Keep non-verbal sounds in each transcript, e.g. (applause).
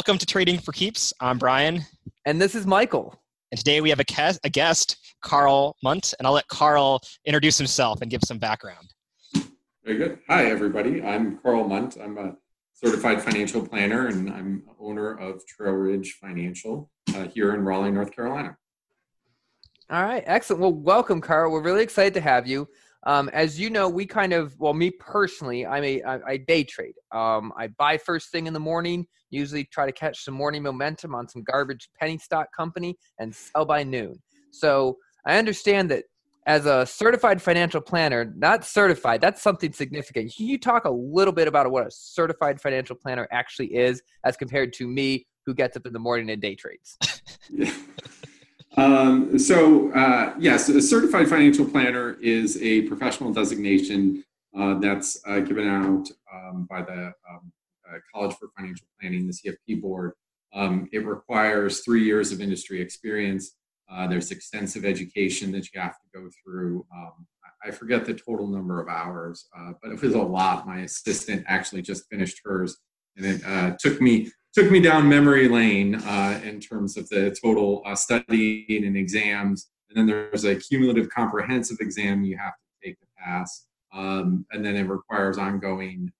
Welcome to Trading for Keeps. I'm Brian. And this is Michael. And today we have a, a guest, Carl Munt, and I'll let Carl introduce himself and give some background. Very good. Hi, everybody. I'm Carl Munt. I'm a certified financial planner and I'm owner of Trail Ridge Financial uh, here in Raleigh, North Carolina. All right, excellent. Well, welcome, Carl. We're really excited to have you. Um, as you know, we kind of, well, me personally, I'm a, I, I day trade. Um, I buy first thing in the morning, usually try to catch some morning momentum on some garbage penny stock company and sell by noon. So I understand that as a certified financial planner, not certified, that's something significant. Can you talk a little bit about what a certified financial planner actually is as compared to me who gets up in the morning and day trades? yeah. (laughs) Um, so, uh, yes, a certified financial planner is a professional designation uh, that's uh, given out um, by the um, College for Financial Planning, the CFP board. Um, it requires three years of industry experience. Uh, there's extensive education that you have to go through. Um, I forget the total number of hours, uh, but it was a lot. My assistant actually just finished hers, and it took me took me down memory lane uh, in terms of the total uh, studying and exams. And then there's a cumulative comprehensive exam you have to take to pass. Um, and then it requires ongoing uh,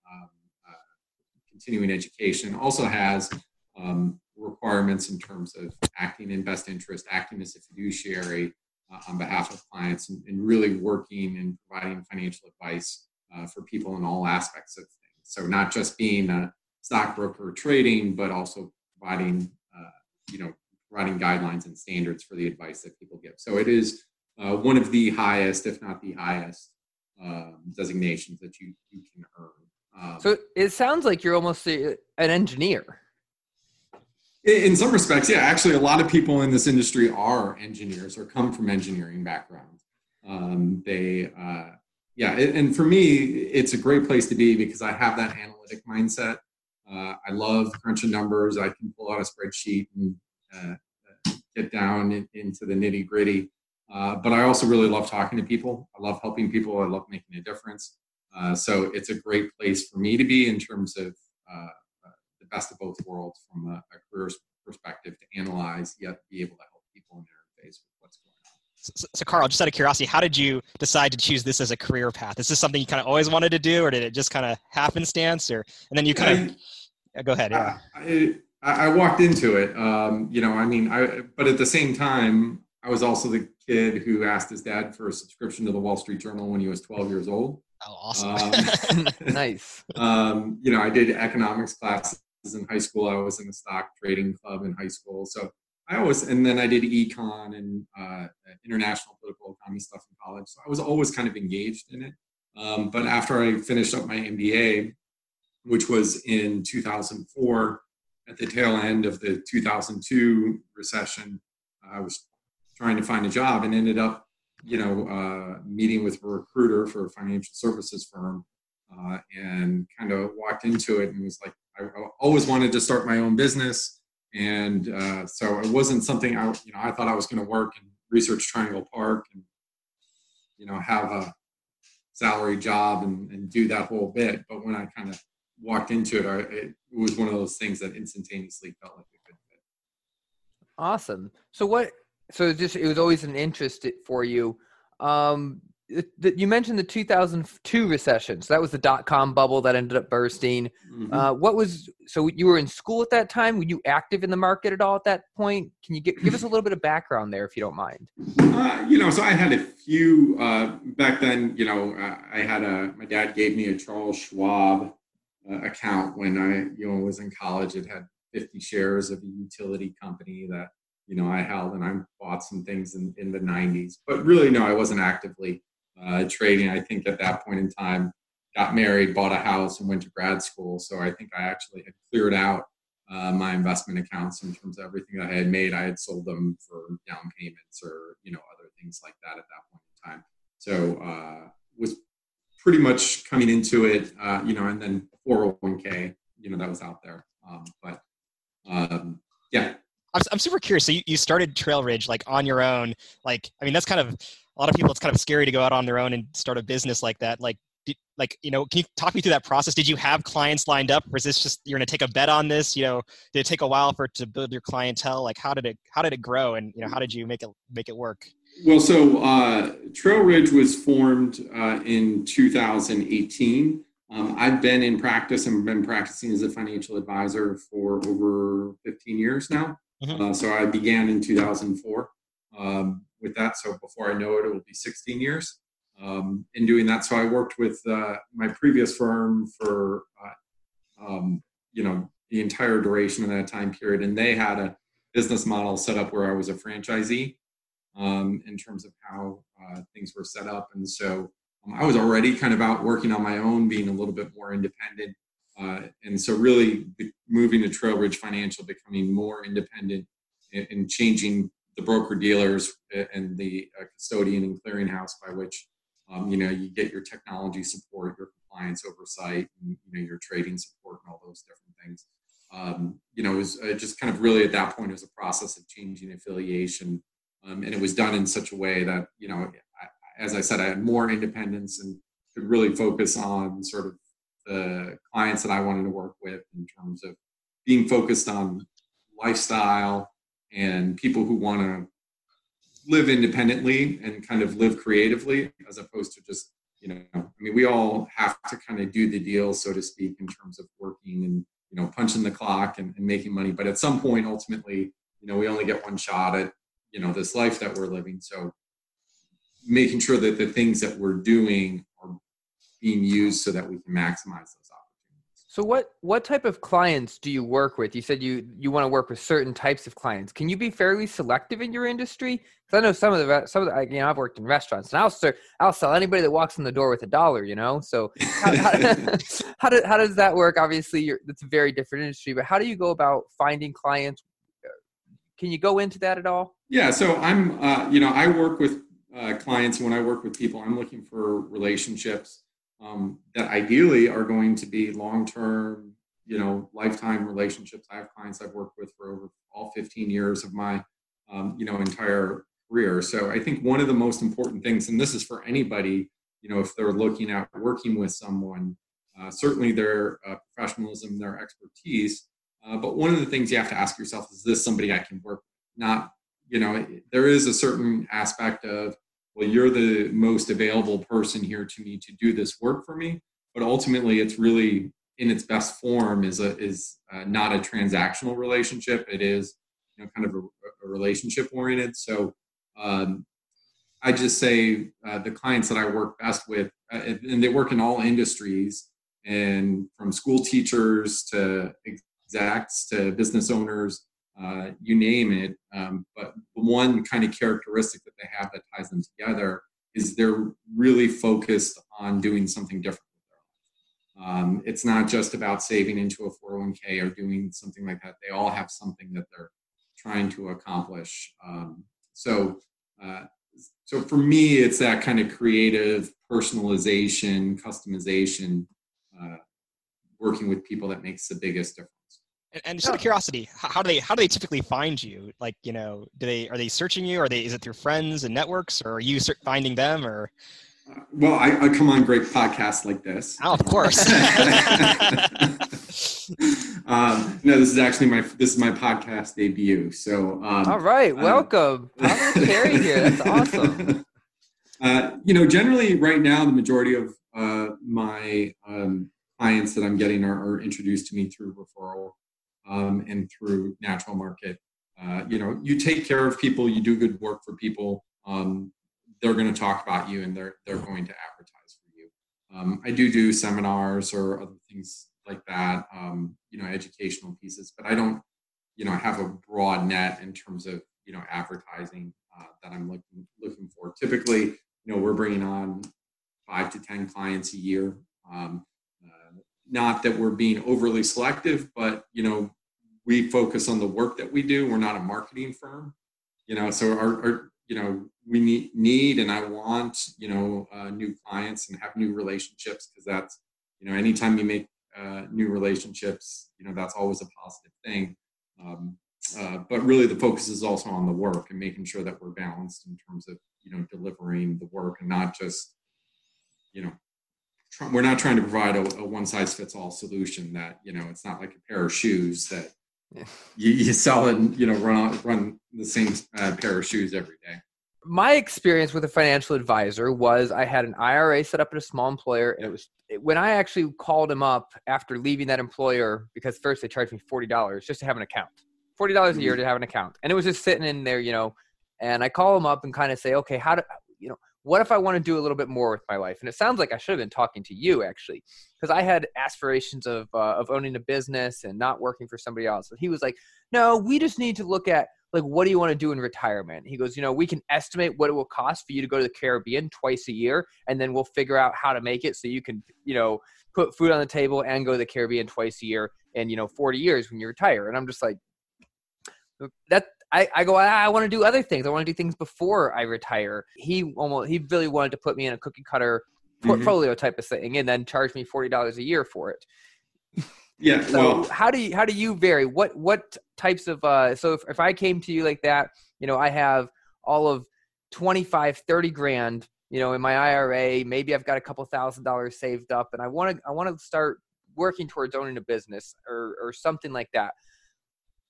continuing education. Also has um, requirements in terms of acting in best interest, acting as a fiduciary uh, on behalf of clients, and, and, really working and providing financial advice uh, for people in all aspects of things. So not just being a stockbroker trading, but also providing, uh, you know, providing guidelines and standards for the advice that people give. So it is uh, one of the highest, if not the highest, um, designations that you, you can earn. Um, so it sounds like you're almost a, an engineer. In some respects, yeah. Actually, a lot of people in this industry are engineers or come from engineering backgrounds. Um, they, uh, yeah, and for me, it's a great place to be because I have that analytic mindset. Uh, I love crunching numbers. I can pull out a spreadsheet and uh, get down in, into the nitty gritty. Uh, but I also really love talking to people. I love helping people. I love making a difference. Uh, so it's a great place for me to be in terms of uh, uh, the best of both worlds from a, a career perspective to analyze, yet be able to help people in their face with what's going on. So, so, Carl, just out of curiosity, how did you decide to choose this as a career path? Is this something you kind of always wanted to do, or did it just kind of happenstance, or and then you kind of go ahead. Yeah. I, I, walked into it. Um, you know, I mean, I, but at the same time, I was also the kid who asked his dad for a subscription to the Wall Street Journal when he was 12 years old. Oh, awesome. Um, (laughs) nice. Um, you know, I did economics classes in high school. I was in the stock trading club in high school. So I always, and then I did econ and uh, international political economy stuff in college. So I was always kind of engaged in it. Um, but after I finished up my MBA, which was in 2004 at the tail end of the 2002 recession. I was trying to find a job and ended up, you know, uh, meeting with a recruiter for a financial services firm uh, and kind of walked into it and was like, I, always wanted to start my own business. And uh, so it wasn't something I, you know, I thought I was going to work in Research Triangle Park and, you know, have a salary job and, and do that whole bit. But when I kind of walked into it, I, it was one of those things that instantaneously felt like a good fit. Awesome. So what? So it just it was always an interest for you. Um, you mentioned the 2002 recession. So that was the dot com bubble that ended up bursting. Mm-hmm. Uh, what was so you were in school at that time? Were you active in the market at all at that point? Can you give, give us a little bit of background there, if you don't mind? Uh, you know, so I had a few uh, back then. You know, I had a my dad gave me a Charles Schwab uh, account when I you know was in college. It had 50 shares of a utility company that you know I held, and I bought some things in, in the 90s. But really, no, I wasn't actively uh, trading. I think at that point in time, got married, bought a house, and went to grad school. So I think I actually had cleared out uh, my investment accounts in terms of everything I had made. I had sold them for down payments or you know other things like that at that point in time. So uh, was pretty much coming into it, uh, you know, and then 401k, you know, that was out there. Um, but um, yeah. I'm, I'm super curious. So you, you started Trail Ridge like on your own. Like, I mean, that's kind of a lot of people. It's kind of scary to go out on their own and start a business like that. Like, like you know can you talk me through that process did you have clients lined up or is this just you're going to take a bet on this you know did it take a while for to build your clientele like how did it how did it grow and you know how did you make it make it work well so uh, trail ridge was formed uh, in 2018 um, i've been in practice and been practicing as a financial advisor for over 15 years now mm-hmm. uh, so i began in 2004 um, with that so before i know it it will be 16 years um, in doing that. So I worked with uh, my previous firm for, uh, um, you know, the entire duration of that time period, and they had a business model set up where I was a franchisee um, in terms of how uh, things were set up, and so um, I was already kind of out working on my own, being a little bit more independent, uh, and so really moving to Trail Ridge Financial, becoming more independent and changing the broker dealers and the uh, custodian and clearinghouse by which um, you know, you get your technology support, your compliance oversight, and you know your trading support, and all those different things. Um, you know, it was uh, just kind of really at that point it was a process of changing affiliation, um, and it was done in such a way that you know, I, as I said, I had more independence and could really focus on sort of the clients that I wanted to work with in terms of being focused on lifestyle and people who want to live independently and kind of live creatively as opposed to just you know i mean we all have to kind of do the deal so to speak in terms of working and you know punching the clock and, and making money. But at some point ultimately you know we only get one shot at you know this life that we're living. So making sure that the things that we're doing being used so that we can maximize those opportunities. so what what type of clients do you work with? You said you you want to work with certain types of clients. Can you be fairly selective in your industry? Because I know some of the some of the you know I've worked in restaurants and I'll sell I'll sell anybody that walks in the door with a dollar. You know, so how, how, (laughs) how, do, how does that work? Obviously, you're, it's a very different industry, but how do you go about finding clients? Can you go into that at all? Yeah, so I'm uh, you know I work with uh, clients when I work with people. I'm looking for relationships um, that ideally are going to be long-term, you know, lifetime relationships. I have clients I've worked with for over all 15 years of my, um, you know, entire career. So I think one of the most important things, and this is for anybody, you know, if they're looking at working with someone, uh, certainly their uh, professionalism, their expertise. Uh, but one of the things you have to ask yourself is this somebody I can work with? Not, you know, there is a certain aspect of well, you're the most available person here to me to do this work for me. But ultimately, it's really in its best form is a is uh, not a transactional relationship. It is you know kind of a, a relationship oriented. So um, I just say uh, the clients that I work best with, uh, and they work in all industries, and from school teachers to execs to business owners uh, you name it. Um, but one kind of characteristic that they have that ties them together is they're really focused on doing something different. Um, it's not just about saving into a 401k or doing something like that. They all have something that they're trying to accomplish. Um, so, uh, so for me, it's that kind of creative personalization, customization, uh, working with people that makes the biggest difference. And, and just out of curiosity, how do they how do they typically find you? Like, you know, do they are they searching you? Are they is it through friends and networks, or are you finding them? Or well, I, I come on great podcasts like this. Oh, of course. (laughs) um, no, this is actually my this is my podcast debut. So, um, all right, uh, welcome, uh, (laughs) Terry here. That's awesome. (laughs) Uh, you know, generally, right now, the majority of uh, my um, clients that I'm getting are, are, introduced to me through referral um, and through natural market. Uh, you know, you take care of people, you do good work for people. Um, they're going to talk about you, and they're they're going to advertise for you. Um, I do do seminars or other things like that. Um, you know, educational pieces, but I don't, you know, have a broad net in terms of you know advertising uh, that I'm looking looking for. Typically, you know, we're bringing on five to ten clients a year. Um, not that we're being overly selective, but you know, we focus on the work that we do. We're not a marketing firm, you know. So our, our you know, we need need and I want you know uh, new clients and have new relationships because that's you know anytime you make uh, new relationships, you know that's always a positive thing. Um, uh, but really, the focus is also on the work and making sure that we're balanced in terms of you know delivering the work and not just you know we're not trying to provide a, a one size fits all solution that you know it's not like a pair of shoes that yeah. you, you, sell and you know run run the same uh, pair of shoes every day my experience with a financial advisor was I had an IRA set up at a small employer, and it was when I actually called him up after leaving that employer because first they charged me forty dollars just to have an account, forty dollars a year mm-hmm. to have an account, and it was just sitting in there, you know. And I call him up and kind of say, okay, how do you know? What if I want to do a little bit more with my life? And it sounds like I should have been talking to you actually, because I had aspirations of uh, of owning a business and not working for somebody else. And he was like, no, we just need to look at like what do you want to do in retirement he goes you know we can estimate what it will cost for you to go to the caribbean twice a year and then we'll figure out how to make it so you can you know put food on the table and go to the caribbean twice a year in you know 40 years when you retire and i'm just like that I, I go, I, want to do other things. I want to do things before I retire. He almost, he really wanted to put me in a cookie cutter mm-hmm. portfolio mm-hmm. type of thing and then charge me $40 a year for it. (laughs) Yeah. So well, how do you how do you vary? What what types of uh so if, if I came to you like that, you know, I have all of 25, 30 grand, you know, in my IRA, maybe I've got a couple thousand dollars saved up and I want to I want to start working towards owning a business or or something like that.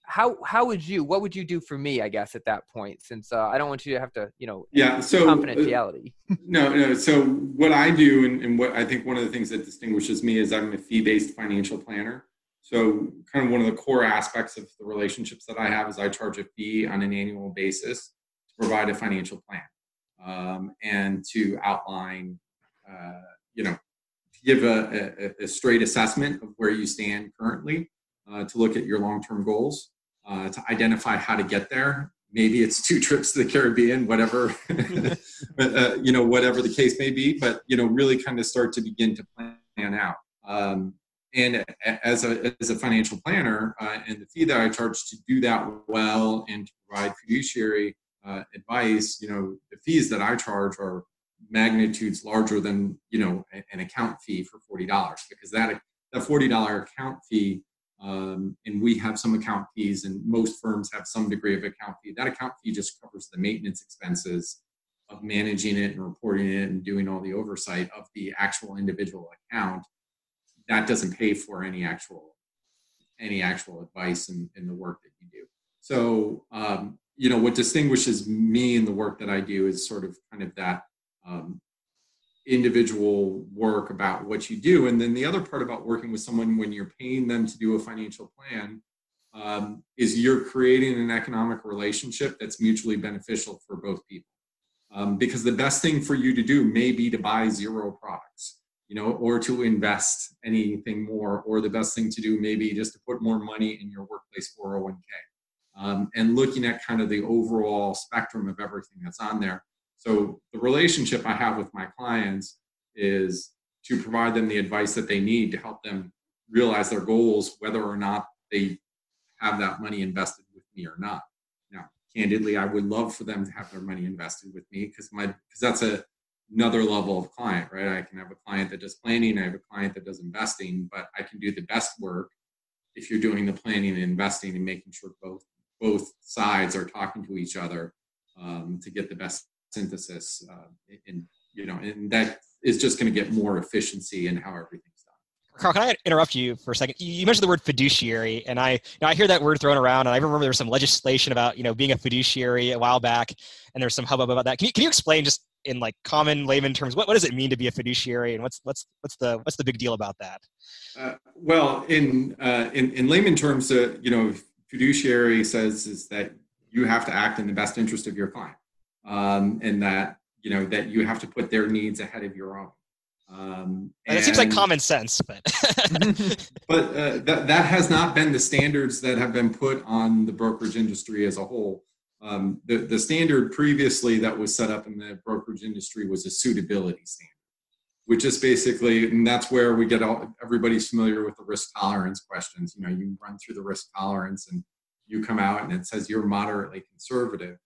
How how would you what would you do for me, I guess, at that point since uh, I don't want you to have to, you know, yeah, so uh, confidentiality. Uh, (laughs) no, no. So what I do and, and what I think one of the things that distinguishes me is I'm a fee-based financial planner. So, kind of one of the core aspects of the relationships that I have is I charge a fee on an annual basis to provide a financial plan um, and to outline, uh, you know, to give a, a, a, straight assessment of where you stand currently, uh, to look at your long term goals, uh, to identify how to get there. Maybe it's two (laughs) trips to the Caribbean, whatever, (laughs) uh, you know, whatever the case may be, but, you know, really kind of start to begin to plan out. Um, and as a, as a financial planner uh, and the fee that i charge to do that well and to provide fiduciary uh, advice you know the fees that i charge are magnitudes larger than you know an account fee for $40 because that that $40 account fee um, and we have some account fees and most firms have some degree of account fee that account fee just covers the maintenance expenses of managing it and reporting it and doing all the oversight of the actual individual account that doesn't pay for any actual any actual advice in, in the work that you do. So um, you know what distinguishes me in the work that I do is sort of kind of that um, individual work about what you do, and then the other part about working with someone when you're paying them to do a financial plan um, is you're creating an economic relationship that's mutually beneficial for both people. Um, because the best thing for you to do may be to buy zero products you know, or to invest anything more, or the best thing to do maybe just to put more money in your workplace 401k. Um, and looking at kind of the overall spectrum of everything that's on there. So the relationship I have with my clients is to provide them the advice that they need to help them realize their goals, whether or not they have that money invested with me or not. Now, candidly, I would love for them to have their money invested with me because my because that's a another level of client, right? I can have a client that does planning, I have a client that does investing, but I can do the best work if you're doing the planning and investing and making sure both both sides are talking to each other um, to get the best synthesis. Uh, in you know, and that is just going to get more efficiency in how everything's done Carl, can I interrupt you for a second? You mentioned the word fiduciary, and I, you know, I hear that word thrown around, and I remember there was some legislation about, you know, being a fiduciary a while back, and there's some hubbub about that. Can you, can you explain just in like common layman terms, what, what does it mean to be a fiduciary, and what's what's what's the what's the big deal about that? Uh, well, in, uh, in in layman terms, uh, you know, fiduciary says is that you have to act in the best interest of your client, um, and that you know that you have to put their needs ahead of your own. Um, and, it seems like common sense, but (laughs) but uh, that that has not been the standards that have been put on the brokerage industry as a whole. Um, the the standard previously that was set up in the brokerage industry was a suitability standard, which is basically, and that's where we get all everybody's familiar with the risk tolerance questions. You know, you run through the risk tolerance and you come out and it says you're moderately conservative.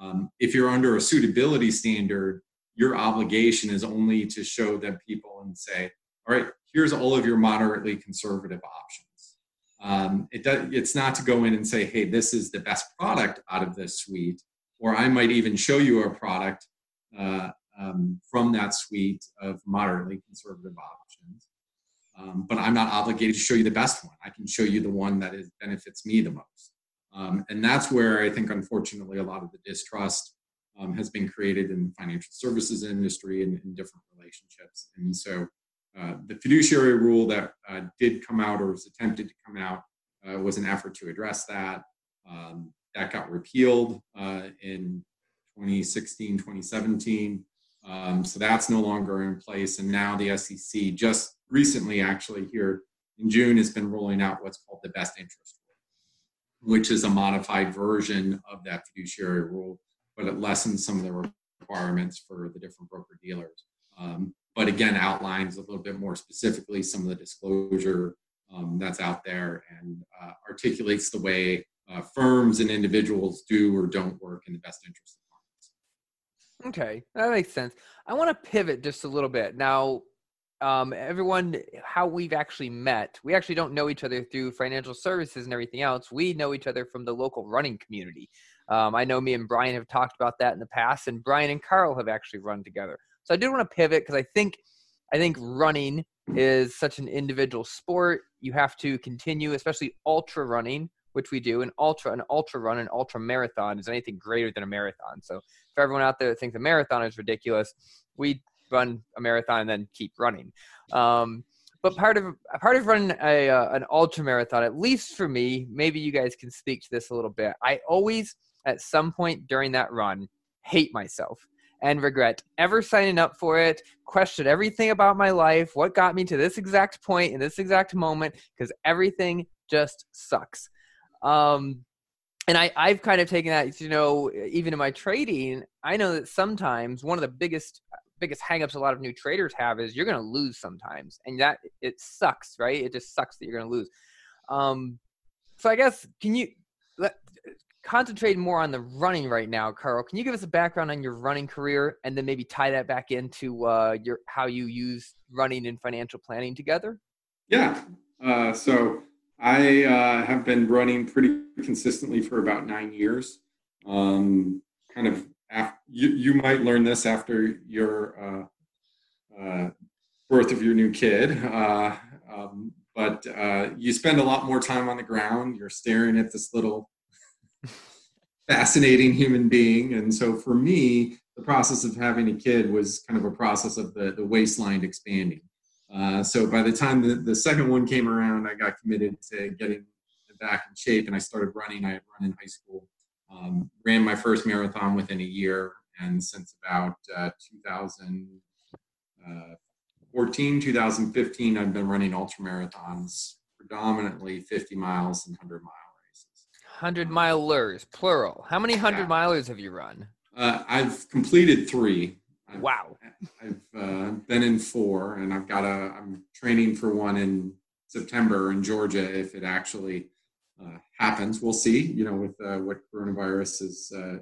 Um, if you're under a suitability standard, your obligation is only to show them people and say, all right, here's all of your moderately conservative options. Um, it does, it's not to go in and say, hey, this is the best product out of this suite, or I might even show you a product uh, um, from that suite of moderately conservative Um, but I'm not obligated to show you the best one. I can show you the one that is, benefits me the most. Um, and that's where I think, unfortunately, a lot of the distrust um, has been created in the financial services industry and in different relationships. And so uh, the fiduciary rule that uh, did come out or was attempted to come out uh, was an effort to address that. Um, that got repealed uh, in 2016, 2017. Um, so that's no longer in place. And now the SEC just recently, actually, here in June, has been rolling out what's called the best interest which is a modified version of that fiduciary rule, but it lessens some of the requirements for the different broker dealers. Um, but again, outlines a little bit more specifically some of the disclosure um, that's out there and uh, articulates the way uh, firms and individuals do or don't work in the best interest of clients. Okay, that makes sense. I want to pivot just a little bit. Now, um, everyone, how we've actually met, we actually don't know each other through financial services and everything else. We know each other from the local running community. Um, I know me and Brian have talked about that in the past, and Brian and Carl have actually run together. So I did want to pivot because I think I think running is such an individual sport. You have to continue, especially ultra running, which we do. An ultra, an ultra run, an ultra marathon is anything greater than a marathon. So for everyone out there that thinks a marathon is ridiculous, we run a marathon and then keep running. Um, but part of part of running a uh, an ultra marathon, at least for me, maybe you guys can speak to this a little bit. I always, at some point during that run, hate myself and regret ever signing up for it, question everything about my life, what got me to this exact point in this exact moment, because everything just sucks. Um, and I, I've kind of taken that, you know, even in my trading, I know that sometimes one of the biggest biggest hangups a lot of new traders have is you're going to lose sometimes, and that it sucks, right? It just sucks that you're going to lose. Um, so I guess can you let concentrating more on the running right now, Carl. Can you give us a background on your running career and then maybe tie that back into uh, your how you use running and financial planning together? Yeah. Uh, so I uh, have been running pretty consistently for about nine years. Um, kind of, you, you might learn this after your uh, uh, birth of your new kid. Uh, um, but you spend a lot more time on the ground. You're staring at this little (laughs) fascinating human being. And so for me, the process of having a kid was kind of a process of the, the waistline expanding. Uh, so by the time the, the second one came around, I got committed to getting back in shape and I started running. I had run in high school, um, ran my first marathon within a year. And since about uh, 2014, uh, 2015, I've been running ultra marathons, predominantly 50 miles and 100 mile races. hundred milers, plural. How many hundred yeah. milers have you run? Uh, I've completed three. I've, wow. I've uh, been in four, and I've got a. I'm training for one in September in Georgia if it actually uh, happens. We'll see. You know, with uh, what coronavirus is uh,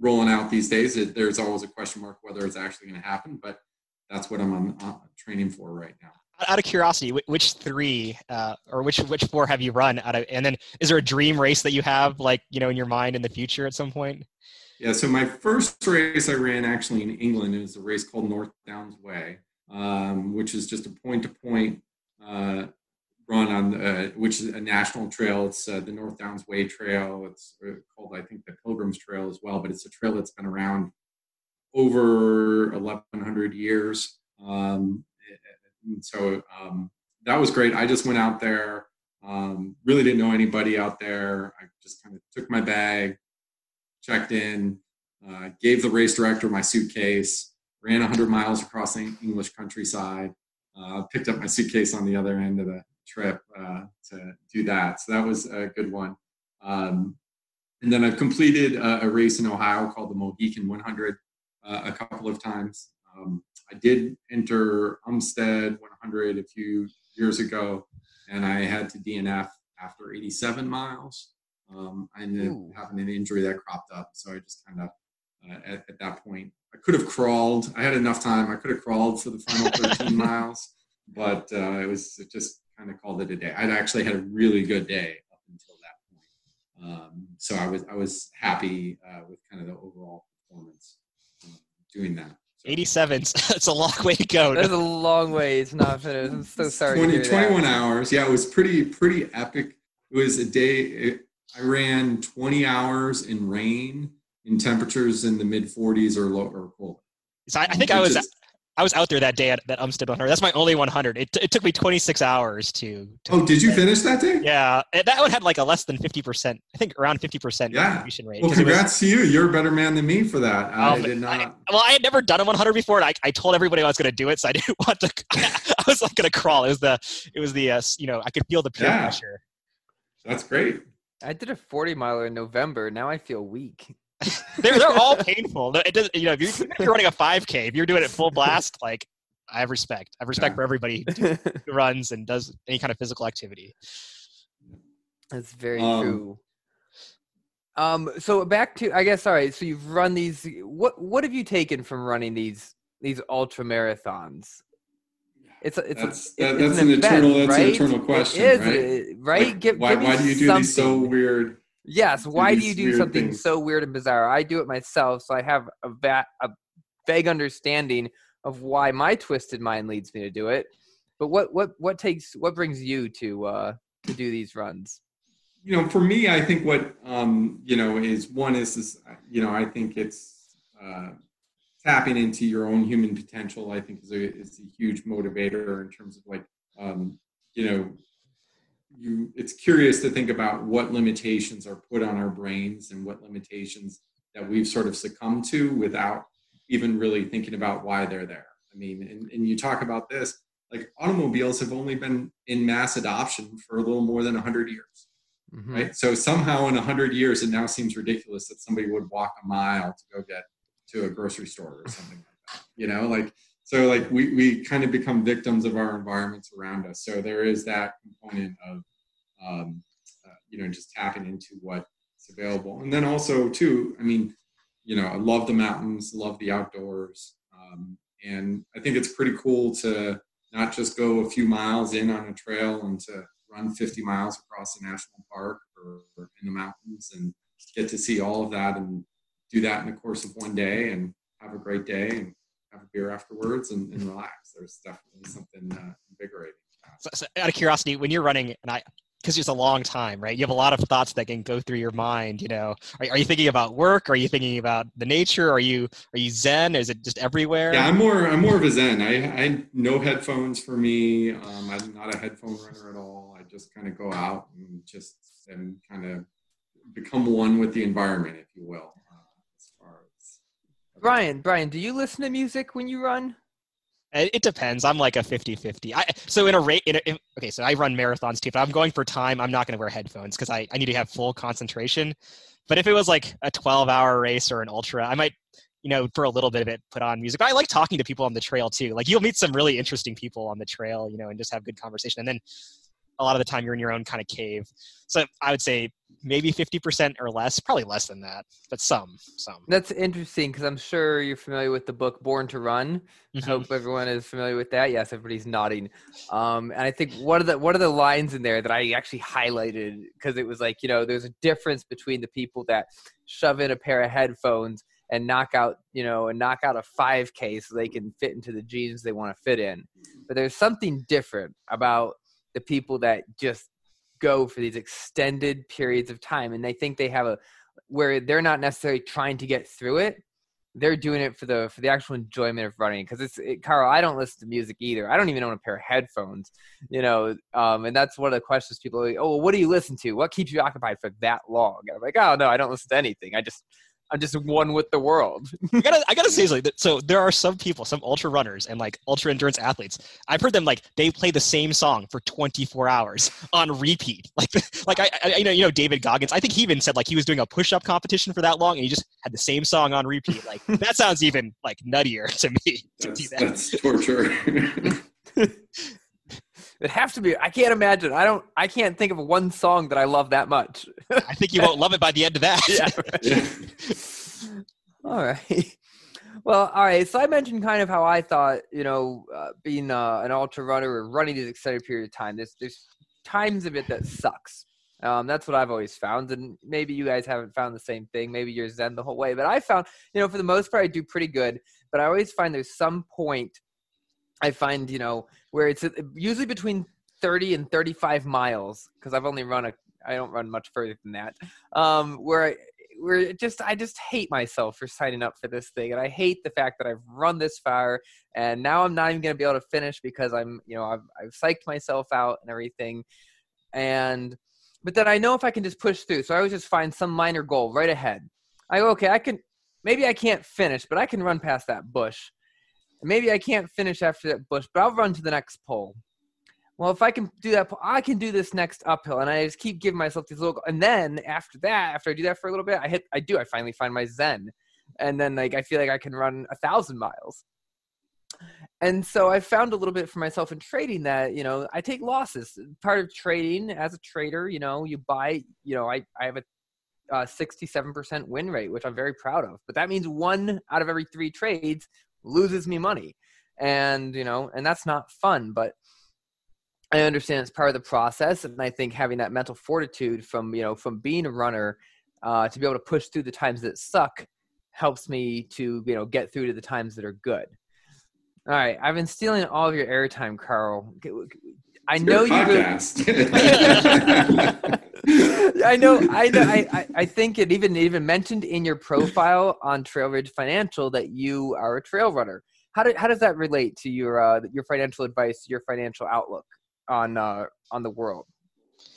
rolling out these days, it, there's always a question mark whether it's actually going to happen. But that's what I'm on, uh, training for right now out of curiosity, which three uh, or which which four have you run out of? And then, is there a dream race that you have, like you know, in your mind in the future at some point? Yeah. So my first race I ran actually in England is a race called North Downs Way, um, which is just a point-to-point uh, run on, uh, which is a national trail. It's uh, the North Downs Way Trail. It's uh, called, I think, the Pilgrims Trail as well, but it's a trail that's been around over 1,100 years. Um, so um, that was great. I just went out there, um, really didn't know anybody out there. I just kind of took my bag, checked in, uh, gave the race director my suitcase, ran 100 miles across the English countryside, uh, picked up my suitcase on the other end of the trip uh, to do that. So that was a good one. Um, and then I've completed a, a, race in Ohio called the Mohican 100 uh, a couple of times. Um, I did enter Umstead 100 a few years ago, and I had to DNF after 87 miles. Um, I ended up having an injury that cropped up, so I just kind of uh, at, at, that point I could have crawled. I had enough time. I could have crawled for the final 13 (laughs) miles, but uh, it was just kind of called it a day. I'd actually had a really good day up until that point, um, so I was I was happy uh, with kind of the overall performance uh, doing that. 87. (laughs) It's a long way to go. That's a long way. It's not finished. I'm so sorry. 20, 21 that. hours. Yeah, it was pretty pretty epic. It was a day. It, I ran 20 hours in rain in temperatures in the mid 40s or low or cold. So I, I think I was I was out there that day at that Umstead 100. That's my only 100. It, t- it took me 26 hours to. to Oh, did you finish that day? Yeah, that one had like a less than 50%. I think around 50% Yeah. completion rate. Well, 'cause it was- congrats to you. You're a better man than me for that. I Um, did I- not. well, I had never done a 100 before, and I, I told everybody I was going to do it, so I (laughs) didn't want to. I was like going to crawl. It was the, it was the, uh, s- you know, I could feel the peer Yeah. pressure. That's great. I did a 40 miler in November. Now I feel weak. They're they're all painful. It does, you know, if you're, if you're running a 5K, if you're doing it full blast, like I have respect. I have respect Yeah. for everybody (laughs) who runs and does any kind of physical activity. That's very Um, true. Um, so back to I guess all right. So you've run these. What what have you taken from running these these ultra marathons? It's a, it's That's- a, that- it's that's an eternal- that's an eternal question, is, right? right? Like, give, why, give me why do you do these so weird? Yes. Why do you do something things? so weird and bizarre? I do it myself, so I have a, va- a vague understanding of why my twisted mind leads me to do it. But what what what takes what brings you to uh to do these runs? you know, for me, I think what um, you know is one is is you know I think it's uh, tapping into your own human potential. I think is a is a huge motivator in terms of like um, you know you. It's curious to think about what limitations are put on our brains and what limitations that we've sort of succumbed to without even really thinking about why they're there. I mean, and, and you talk about this like automobiles have only been in mass adoption for a little more than 100 years Mhm. right? So somehow in a hundred years, it now seems ridiculous that somebody would walk a mile to go get to a grocery store or something like that. You know, like so, like we we kind of become victims of our environments around us. So there is that component of, um, uh, you know, just tapping into what's available, and then also too, I mean, you know, I love the mountains, love the outdoors, um, and I think it's pretty cool to not just go a few miles in on a trail and to run 50 miles across a national park or, or in the mountains and get to see all of that and do that in the course of one day and have a great day and have a beer afterwards and, and relax. There's definitely something uh, invigorating. So, so out of curiosity, when you're running, and I, because it's a long time, right? You have a lot of thoughts that can go through your mind. You know, are, are you thinking about work? Are you thinking about the nature? Are you are you zen? Is it just everywhere? Yeah, I'm more I'm more of a zen. I I no headphones for me. Um, I'm not a headphone runner at all. I just kind of go out and just and kind of become one with the environment, if you will. Uh, as far as Brian, Brian, do you listen to music when you run? It, depends. I'm like a 50-50. I, so in a rate, okay, so I run marathons too. If I'm going for time, I'm not going to wear headphones because I, I need to have full concentration. But if it was like a 12-hour race or an ultra, I might, you know, for a little bit of it, put on music. But I like talking to people on the trail too. Like you'll meet some really interesting people on the trail, you know, and just have good conversation. And then a lot of the time you're in your own kind of cave. So I would say maybe 50% or less, probably less than that, but some, some. That's interesting because I'm sure you're familiar with the book Born to Run. I Mhm. hope everyone is familiar with that. Yes, everybody's nodding. Um, and I think one of the one of the lines in there that I actually highlighted because it was like you know there's a difference between the people that shove in a pair of headphones and knock out you know and knock out a 5K so they can fit into the jeans they want to fit in. But there's something different about the people that just go for these extended periods of time and they think they have a where they're not necessarily trying to get through it they're doing it for the for the actual enjoyment of running. Because it's it, carl i don't listen to music either. I don't even own a pair of headphones you know um, and that's one of the questions people are like oh well, what do you listen to? What keeps you occupied for that long? And i'm like oh no i don't listen to anything. I just i'm just one with the world I gotta, I gotta say something. So there are some people, some ultra runners and like ultra endurance athletes. I've heard them like they play the same song for 24 hours on repeat. (laughs) Like, like I, I, you know, you know, David Goggins. I think he even said like he was doing a push-up competition for that long, and he just had the same song on repeat. Like (laughs) that sounds even like nuttier (laughs) to me to do That's, that. that's torture. It has to be i can't imagine i don't i can't think of one song that i love that much I think you won't love it by the end of that. Yeah. (laughs) All right. Well, all right. So I mentioned kind of how I thought, you know, uh, being uh, an ultra runner or running this extended period of time, there's there's times of it that sucks. Um, that's what I've always found, and maybe you guys haven't found the same thing. Maybe you're Zen the whole way, but I found, you know, for the most part, I do pretty good. But I always find there's some point I find, you know, where it's usually between 30 and 35 miles because I've only run a, I don't run much further than that. Um, where I, where just I just hate myself for signing up for this thing, and I hate the fact that I've run this far, and now I'm not even going to be able to finish because I'm, you know, I've I've psyched myself out and everything, and but then I know if I can just push through. So I always just find some minor goal right ahead. I go, okay, I can maybe I can't finish, but I can run past that bush. Maybe I can't finish after that bush, but I'll run to the next pole. Well, if I can do that, I can do this next uphill, and I just keep giving myself these little. And then after that, after I do that for a little bit, I hit. I do. I finally find my zen, and then like I feel like I can run a thousand miles and so I found a little bit for myself in trading that you know I take losses. Part of trading as a trader, you know, you buy. You know, I I have a uh, 67% win rate, which I'm very proud of. But that means one out of every three trades loses me money, and you know, and that's not fun. But I understand it's part of the process, and I think having that mental fortitude from you know from being a runner uh, to be able to push through the times that suck helps me to you know get through to the times that are good. All right, I've been stealing all of your airtime, Carl. I know you. (laughs) I know. I know. I, I think it even even mentioned in your profile on Trail Ridge Financial that you are a trail runner. How do, how does that relate to your uh, your financial advice, your financial outlook on uh, on the world?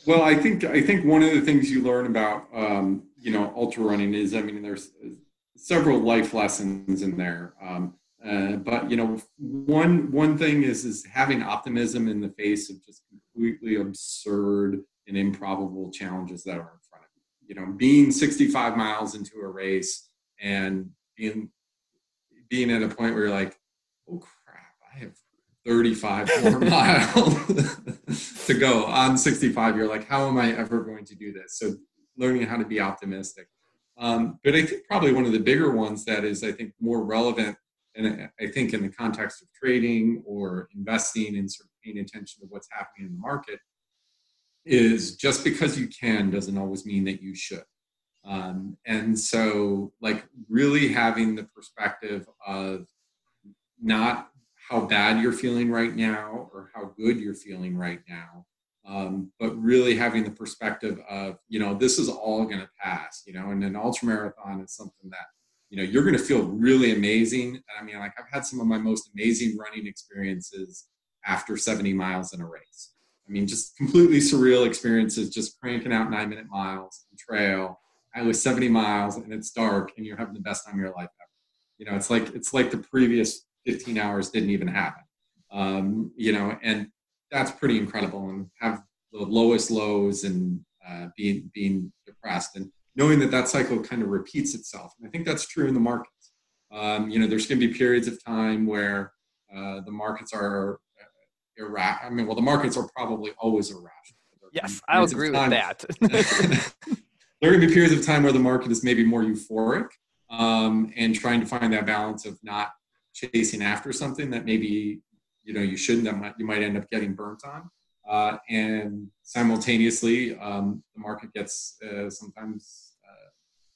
Well, I think I think one of the things you learn about um, you know ultra running is I mean there's several life lessons in there. Um, uh, but you know, one one thing is is having optimism in the face of just completely absurd and improbable challenges that are in front of you. You know, being 65 miles into a race and being being at a point where you're like, oh crap, I have 35 (laughs) more miles (laughs) to go on 65. You're like, how am I ever going to do this? So learning how to be optimistic. Um, but I think probably one of the bigger ones that is, I think, more relevant and I think in the context of trading or investing and sort of paying attention to what's happening in the market, is just because you can doesn't always mean that you should. Um, and so, like, really having the perspective of not how bad you're feeling right now or how good you're feeling right now, um, but really having the perspective of, you know, this is all going to pass, you know, and an ultra marathon is something that you know you're going to feel really amazing. I mean like i've had some of my most amazing running experiences after 70 miles in a race. I mean just completely surreal experiences just cranking out nine minute miles on trail. I was 70 miles and it's dark and you're having the best time of your life ever. You know it's like it's like the previous 15 hours didn't even happen. Um, you know and that's pretty incredible and have the lowest lows and uh, being being depressed. And knowing that that cycle kind of repeats itself. And I think that's true in the markets. Um, you know, there's going to be periods of time where uh, the markets are uh, irrational. I mean, well, the markets are probably always irrational. Yes, I agree with that. (laughs) there are going to be periods of time where the market is maybe more euphoric um, and trying to find that balance of not chasing after something that maybe you know you shouldn't that might, you might end up getting burnt on uh, and simultaneously um, the market gets uh, sometimes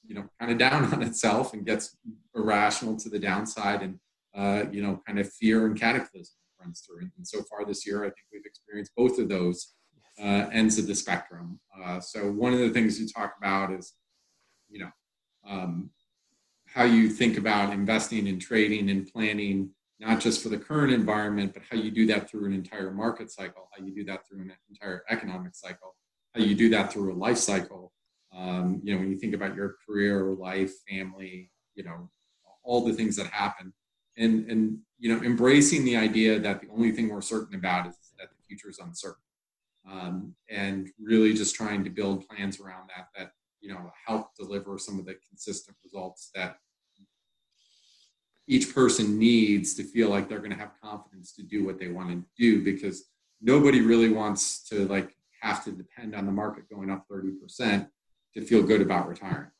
you know kind of down (laughs) on itself and gets irrational to the downside and uh, you know kind of fear and cataclysm runs through. And so far this year i think we've experienced both of those uh, ends of the spectrum. Uh, so one of the things you talk about is you know um, how you think about investing and trading and planning not just for the current environment but how you do that through an entire market cycle how you do that through an entire economic cycle how you do that through a life cycle. Um, you know, when you think about your career, life, family, you know, all the things that happen, and and you know, embracing the idea that the only thing we're certain about is that the future is uncertain, um, and really just trying to build plans around that that you know help deliver some of the consistent results that each person needs to feel like they're going to have confidence to do what they want to do because nobody really wants to like have to depend on the market going up 30% to feel good about retiring.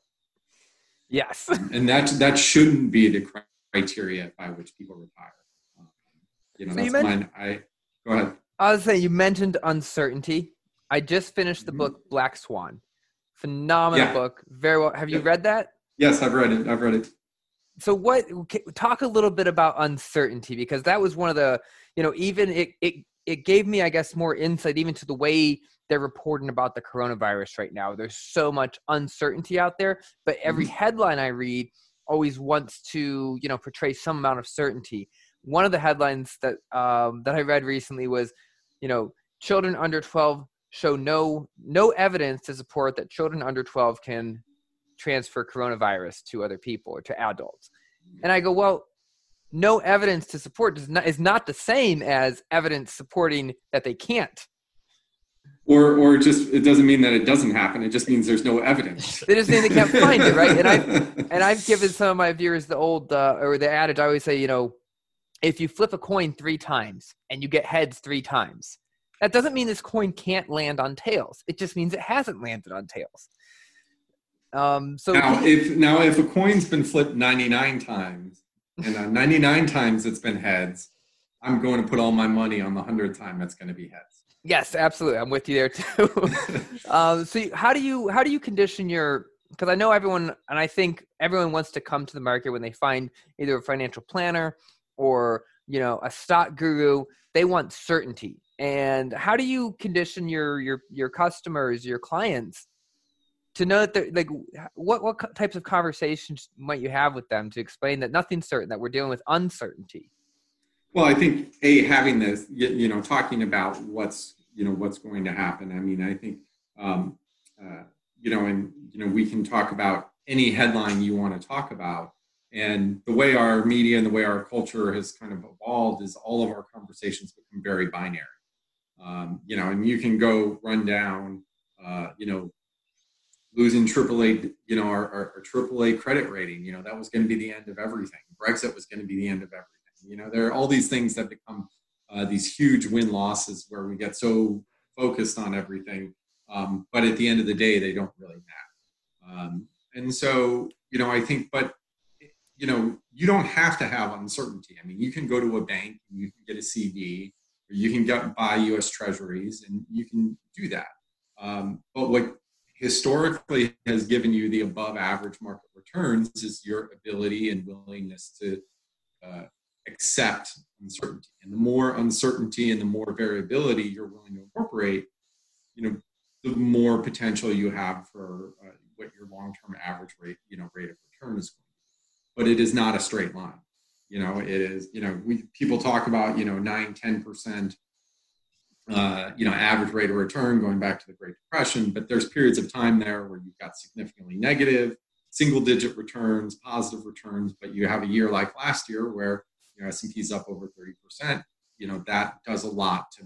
Yes. and that that shouldn't be the criteria by which people retire. Um, you know, so that's you mine. I go ahead. I was saying you mentioned uncertainty. I just finished the mm-hmm. book Black Swan. Phenomenal yeah. book. Very well. Have you read that? Yes, I've read it. I've read it. So what talk a little bit about uncertainty because that was one of the, you know, even it it it gave me I guess more insight even to the way they're reporting about the coronavirus right now. There's so much uncertainty out there, but every mm-hmm. headline I read always wants to, you know, portray some amount of certainty. One of the headlines that um, that I read recently was, you know, children under 12 show no no evidence to support that children under 12 can transfer coronavirus to other people or to adults. And I go, well, no evidence to support is not, is not the same as evidence supporting that they can't. Or, or just it doesn't mean that it doesn't happen. It just means there's no evidence. (laughs) they just mean they can't find it, right? And I (laughs) and I've given some of my viewers the old uh, or the adage. I always say, you know, if you flip a coin three times and you get heads three times, that doesn't mean this coin can't land on tails. It just means it hasn't landed on tails. Um, so now, if now if a coin's been flipped 99 times and uh, 99 times it's been heads, I'm going to put all my money on the hundredth time that's going to be heads. Yes, absolutely. I'm with you there too. (laughs) um, so how do you how do you condition your because I know everyone and I think everyone wants to come to the market when they find either a financial planner or you know a stock guru. They want certainty. And how do you condition your your your customers, your clients, to know that they're like what what types of conversations might you have with them to explain that nothing's certain, that we're dealing with uncertainty? Well, I think a having this, you know, talking about what's you know what's going to happen. I mean, I think um, uh, you know, and you know, we can talk about any headline you want to talk about. And the way our media and the way our culture has kind of evolved is all of our conversations become very binary. Um, you know, and you can go run down, uh, you know, losing AAA, you know, our, our, our AAA credit rating. You know, that was going to be the end of everything. Brexit was going to be the end of everything. You know, there are all these things that become uh, these huge win losses where we get so focused on everything, um, but at the end of the day, they don't really matter. Um, and so, you know, I think, but you know, you don't have to have uncertainty. I mean, you can go to a bank you can get a CD, or you can get buy U.S. Treasuries, and you can do that. Um, but what historically has given you the above average market returns is your ability and willingness to uh, accept uncertainty. And the more uncertainty and the more variability you're willing to incorporate, you know, the more potential you have for uh, what your long-term average rate, you know, rate of return is. But it is not a straight line. You know, it is, you know, we people talk about, you know, nine, 10% uh, you know, average rate of return going back to the Great Depression, but there's periods of time there where you've got significantly negative, single digit returns, positive returns, but you have a year like last year where you know, S&P is up over 30%, you know, that does a lot to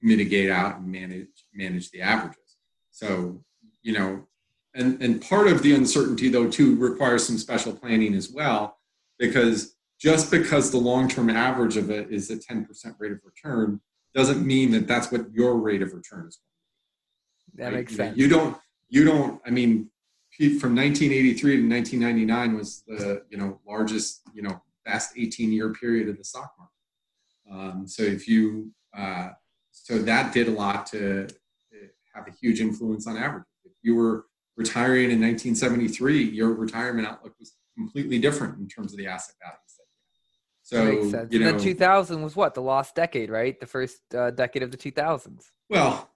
mitigate out and manage manage the averages. So, you know, and, and part of the uncertainty though too requires some special planning as well, because just because the long-term average of it is a 10% rate of return doesn't mean that that's what your rate of return is going to be. That right? makes sense. You don't, you don't, I mean, from 1983 to 1999 was the, you know, largest, you know, best 18 year period of the stock market. Um, so if you, uh, so that did a lot to have a huge influence on average. If you were retiring in 1973, your retirement outlook was completely different in terms of the asset values. So you know, the 2000 was what the lost decade, right? The first uh, decade of the 2000s. Well,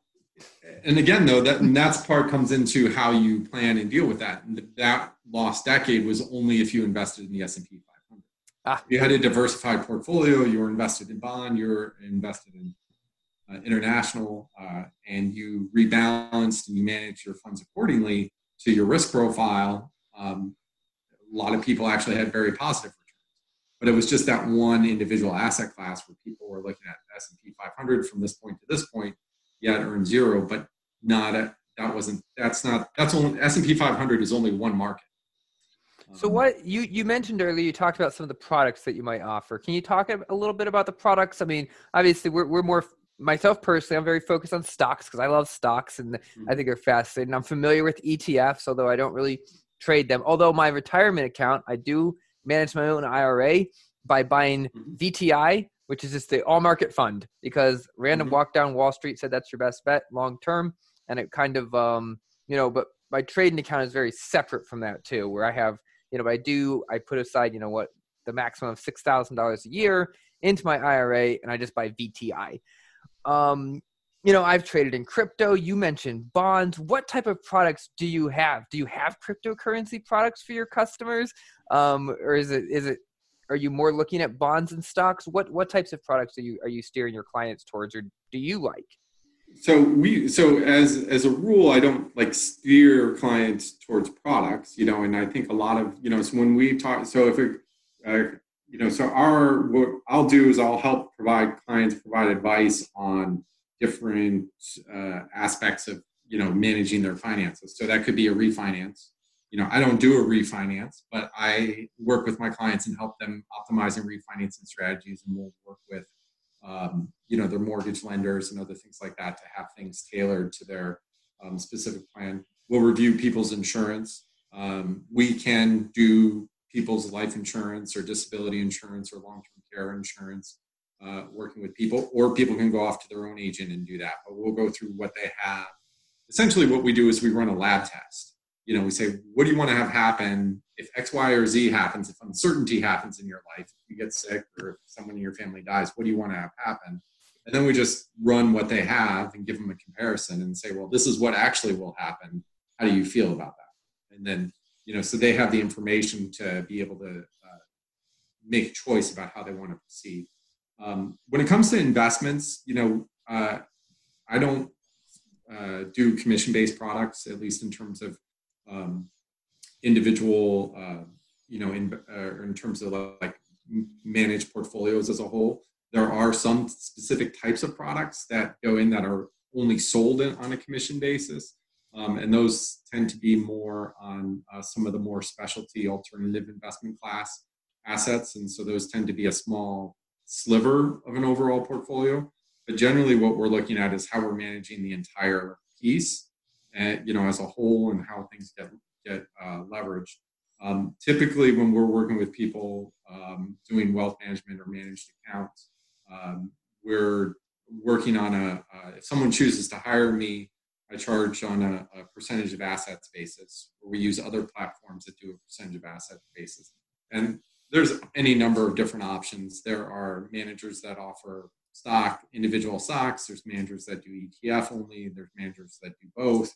and again, though, that and that's part comes into how you plan and deal with that. And that lost decade was only if you invested in the S&P Ah. You had a diversified portfolio. You were invested in bond. You were invested in uh, international, uh, and you rebalanced and you managed your funds accordingly to your risk profile. Um, a lot of people actually had very positive but it was just that one individual asset class where people were looking at S&P 500 from this point to this point. Had earned zero, but not a, that wasn't that's not that's only S&P 500 is only one market. So what you you mentioned earlier, you talked about some of the products that you might offer. Can you talk a little bit about the products? I mean, obviously we're we're more myself personally. I'm very focused on stocks because I love stocks and mm-hmm. I think they're fascinating. I'm familiar with ETFs, although I don't really trade them. Although my retirement account, I do manage my own IRA by buying mm-hmm. VTI which is just the all market fund because random Mhm. walk down Wall Street said that's your best bet long term, and it kind of um, you know, but my trading account is very separate from that too, where I have you know, I do I put aside you know what the maximum of six thousand dollars a year into my IRA, and I just buy VTI. Um, you know, I've traded in crypto. You mentioned bonds. What type of products do you have? Do you have cryptocurrency products for your customers, um, or is it is it are you more looking at bonds and stocks? What what types of products are you are you steering your clients towards, or do you like? So we so as as a rule, I don't like steer clients towards products, you know, and I think a lot of you know so when we talk, so if it, uh, you know, so our what I'll do is I'll help provide clients provide advice on different uh, aspects of you know managing their finances. So that could be a refinance. You know, I don't do a refinance, but I work with my clients and help them optimizing refinancing strategies, and we'll work with um, you know their mortgage lenders and other things like that to have things tailored to their um, specific plan. We'll review people's insurance. Um, we can do people's life insurance or disability insurance or long-term care insurance uh, working with people, or people can go off to their own agent and do that. But we'll go through what they have. Essentially, what we do is we run a lab test. You know, we say, what do you want to have happen if X, Y, or Z happens? If uncertainty happens in your life, if you get sick, or if someone in your family dies, what do you want to have happen? And then we just run what they have and give them a comparison and say, well, this is what actually will happen. How do you feel about that? And then, you know, so they have the information to be able to uh, make a choice about how they want to proceed. Um, when it comes to investments, you know, uh, I don't uh, do commission-based products, at least in terms of um, individual, uh, you know, in, uh, in terms of like managed portfolios as a whole. There are some specific types of products that go in that are only sold in, on a commission basis. Um, and those tend to be more on uh, some of the more specialty alternative investment class assets. And so those tend to be a small sliver of an overall portfolio. But generally, what we're looking at is how we're managing the entire piece, and you know, as a whole, and how things get get uh, leveraged. Um, typically, when we're working with people um, doing wealth management or managed accounts, um, we're working on a. Uh, if someone chooses to hire me, I charge on a, a, percentage of assets basis, or we use other platforms that do a percentage of asset basis. And there's any number of different options. There are managers that offer stock, individual stocks. There's managers that do ETF only. There's managers that do both.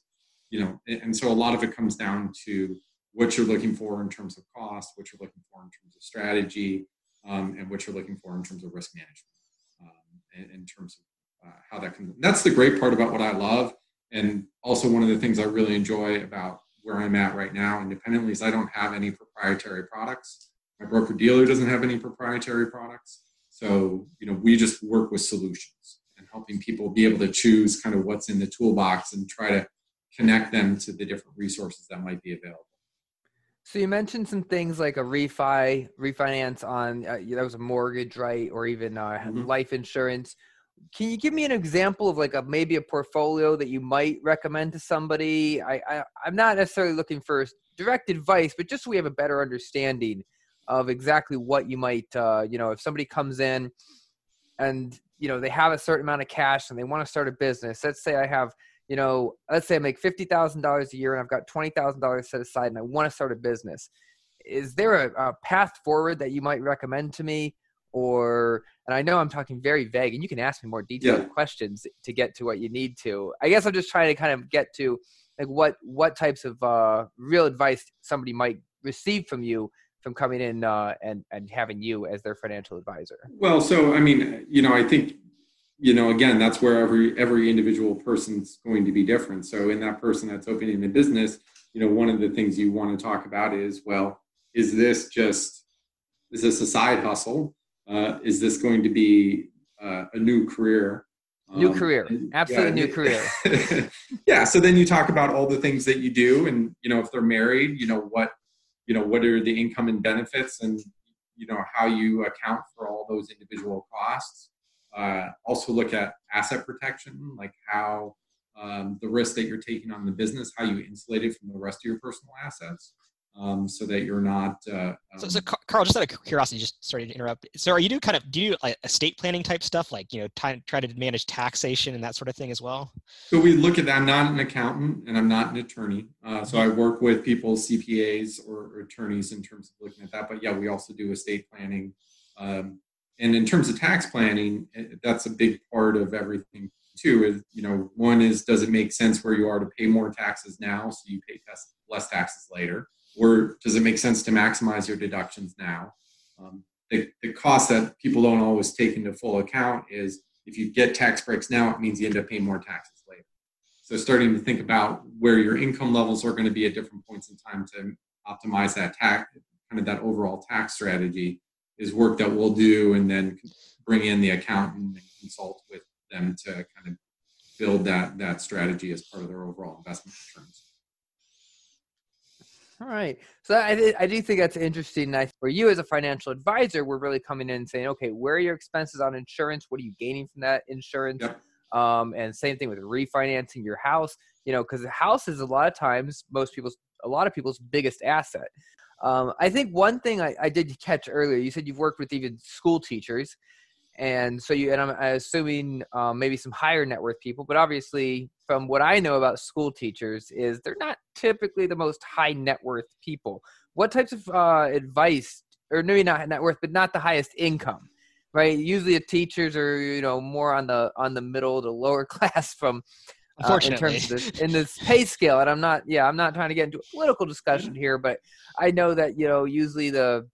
You know, and so a lot of it comes down to what you're looking for in terms of cost, what you're looking for in terms of strategy, um, and what you're looking for in terms of risk management, um, in, in, terms of uh, how that can. That's the great part about what I love, and also one of the things I really enjoy about where I'm at right now independently is I don't have any proprietary products. My broker dealer doesn't have any proprietary products. So, you know, we just work with solutions and helping people be able to choose kind of what's in the toolbox and try to connect them to the different resources that might be available. So you mentioned some things like a refi, refinance on uh, that was a mortgage, right, or even uh, mm-hmm. life insurance. Can you give me an example of like a maybe a portfolio that you might recommend to somebody? I, I I'm not necessarily looking for direct advice, but just so we have a better understanding of exactly what you might, uh, you know, if somebody comes in and you know they have a certain amount of cash and they want to start a business. Let's say I have, you know, let's say I make fifty thousand dollars a year and I've got twenty thousand dollars set aside and I want to start a business. Is there a, a path forward that you might recommend to me? or and i know i'm talking very vague and you can ask me more detailed yeah. questions to get to what you need to i guess i'm just trying to kind of get to like what what types of uh, real advice somebody might receive from you from coming in uh, and and having you as their financial advisor? Well, so I mean, you know, I think you know again that's where every every individual person's going to be different. So in that person that's opening a business, you know, one of the things you want to talk about is well, is this just is this a side hustle? Uh, is this going to be uh, a new career? New um, career, absolutely yeah, new career. (laughs) yeah. So then you talk about all the things that you do, and you know, if they're married, you know, what you know what are the income and benefits and you know how you account for all those individual costs. Uh, also look at asset protection like how um, the risk that you're taking on the business how you insulate it from the rest of your personal assets um, so that you're not. Uh, so, so, um, Carl, just out of curiosity, just sorry to interrupt. So, are you do kind of do you like estate planning type stuff, like you know, try, try to manage taxation and that sort of thing as well? So we look at that. I'm not an accountant and I'm not an attorney, uh, so I work with people, CPAs or, or, attorneys, in terms of looking at that. But yeah, we also do estate planning, um, and in terms of tax planning, eh, that's a big part of everything too. Is you know, one is does it make sense where you are to pay more taxes now, so you pay less taxes later? Or does it make sense to maximize your deductions now? Um, the, the cost that people don't always take into full account is if you get tax breaks now, it means you end up paying more taxes later. So starting to think about where your income levels are going to be at different points in time to optimize that tax, kind of that overall tax strategy is work that we'll do and then bring in the accountant and consult with them to kind of build that, that strategy as part of their overall investment returns. All right. So I, I do think that's interesting. I, for you as a financial advisor, we're really coming in and saying, okay, where are your expenses on insurance? What are you gaining from that insurance? Yep. Um, and same thing with refinancing your house, you know, because the house is a lot of times most people's, a lot of people's biggest asset. Um, I think one thing I, I did catch earlier, you said you've worked with even school teachers and so you and i'm assuming um, maybe some higher net worth people but obviously from what i know about school teachers is they're not typically the most high net worth people. What types of uh, advice or maybe not net worth but not the highest income right? Usually the teachers are you know more on the on the middle to lower (laughs) class from uh, in terms of this in this pay scale and i'm not yeah i'm not trying to get into a political discussion here but i know that you know usually the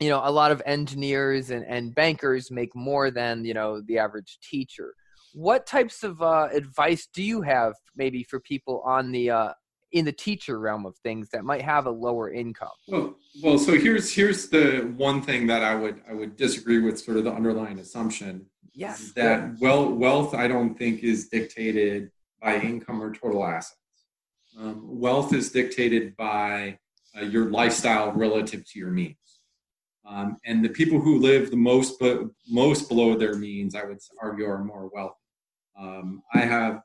you know a lot of engineers and, and bankers make more than you know the average teacher. What types of uh, advice do you have maybe for people on the uh, in the teacher realm of things that might have a lower income? Well well so here's here's the one thing that i would i would disagree with sort of the underlying assumption yes. that well wealth i don't think is dictated by income or total assets. Um, wealth is dictated by uh, your lifestyle relative to your means um, and the people who live the most but most below their means, I would argue, are more wealthy. Um, I have,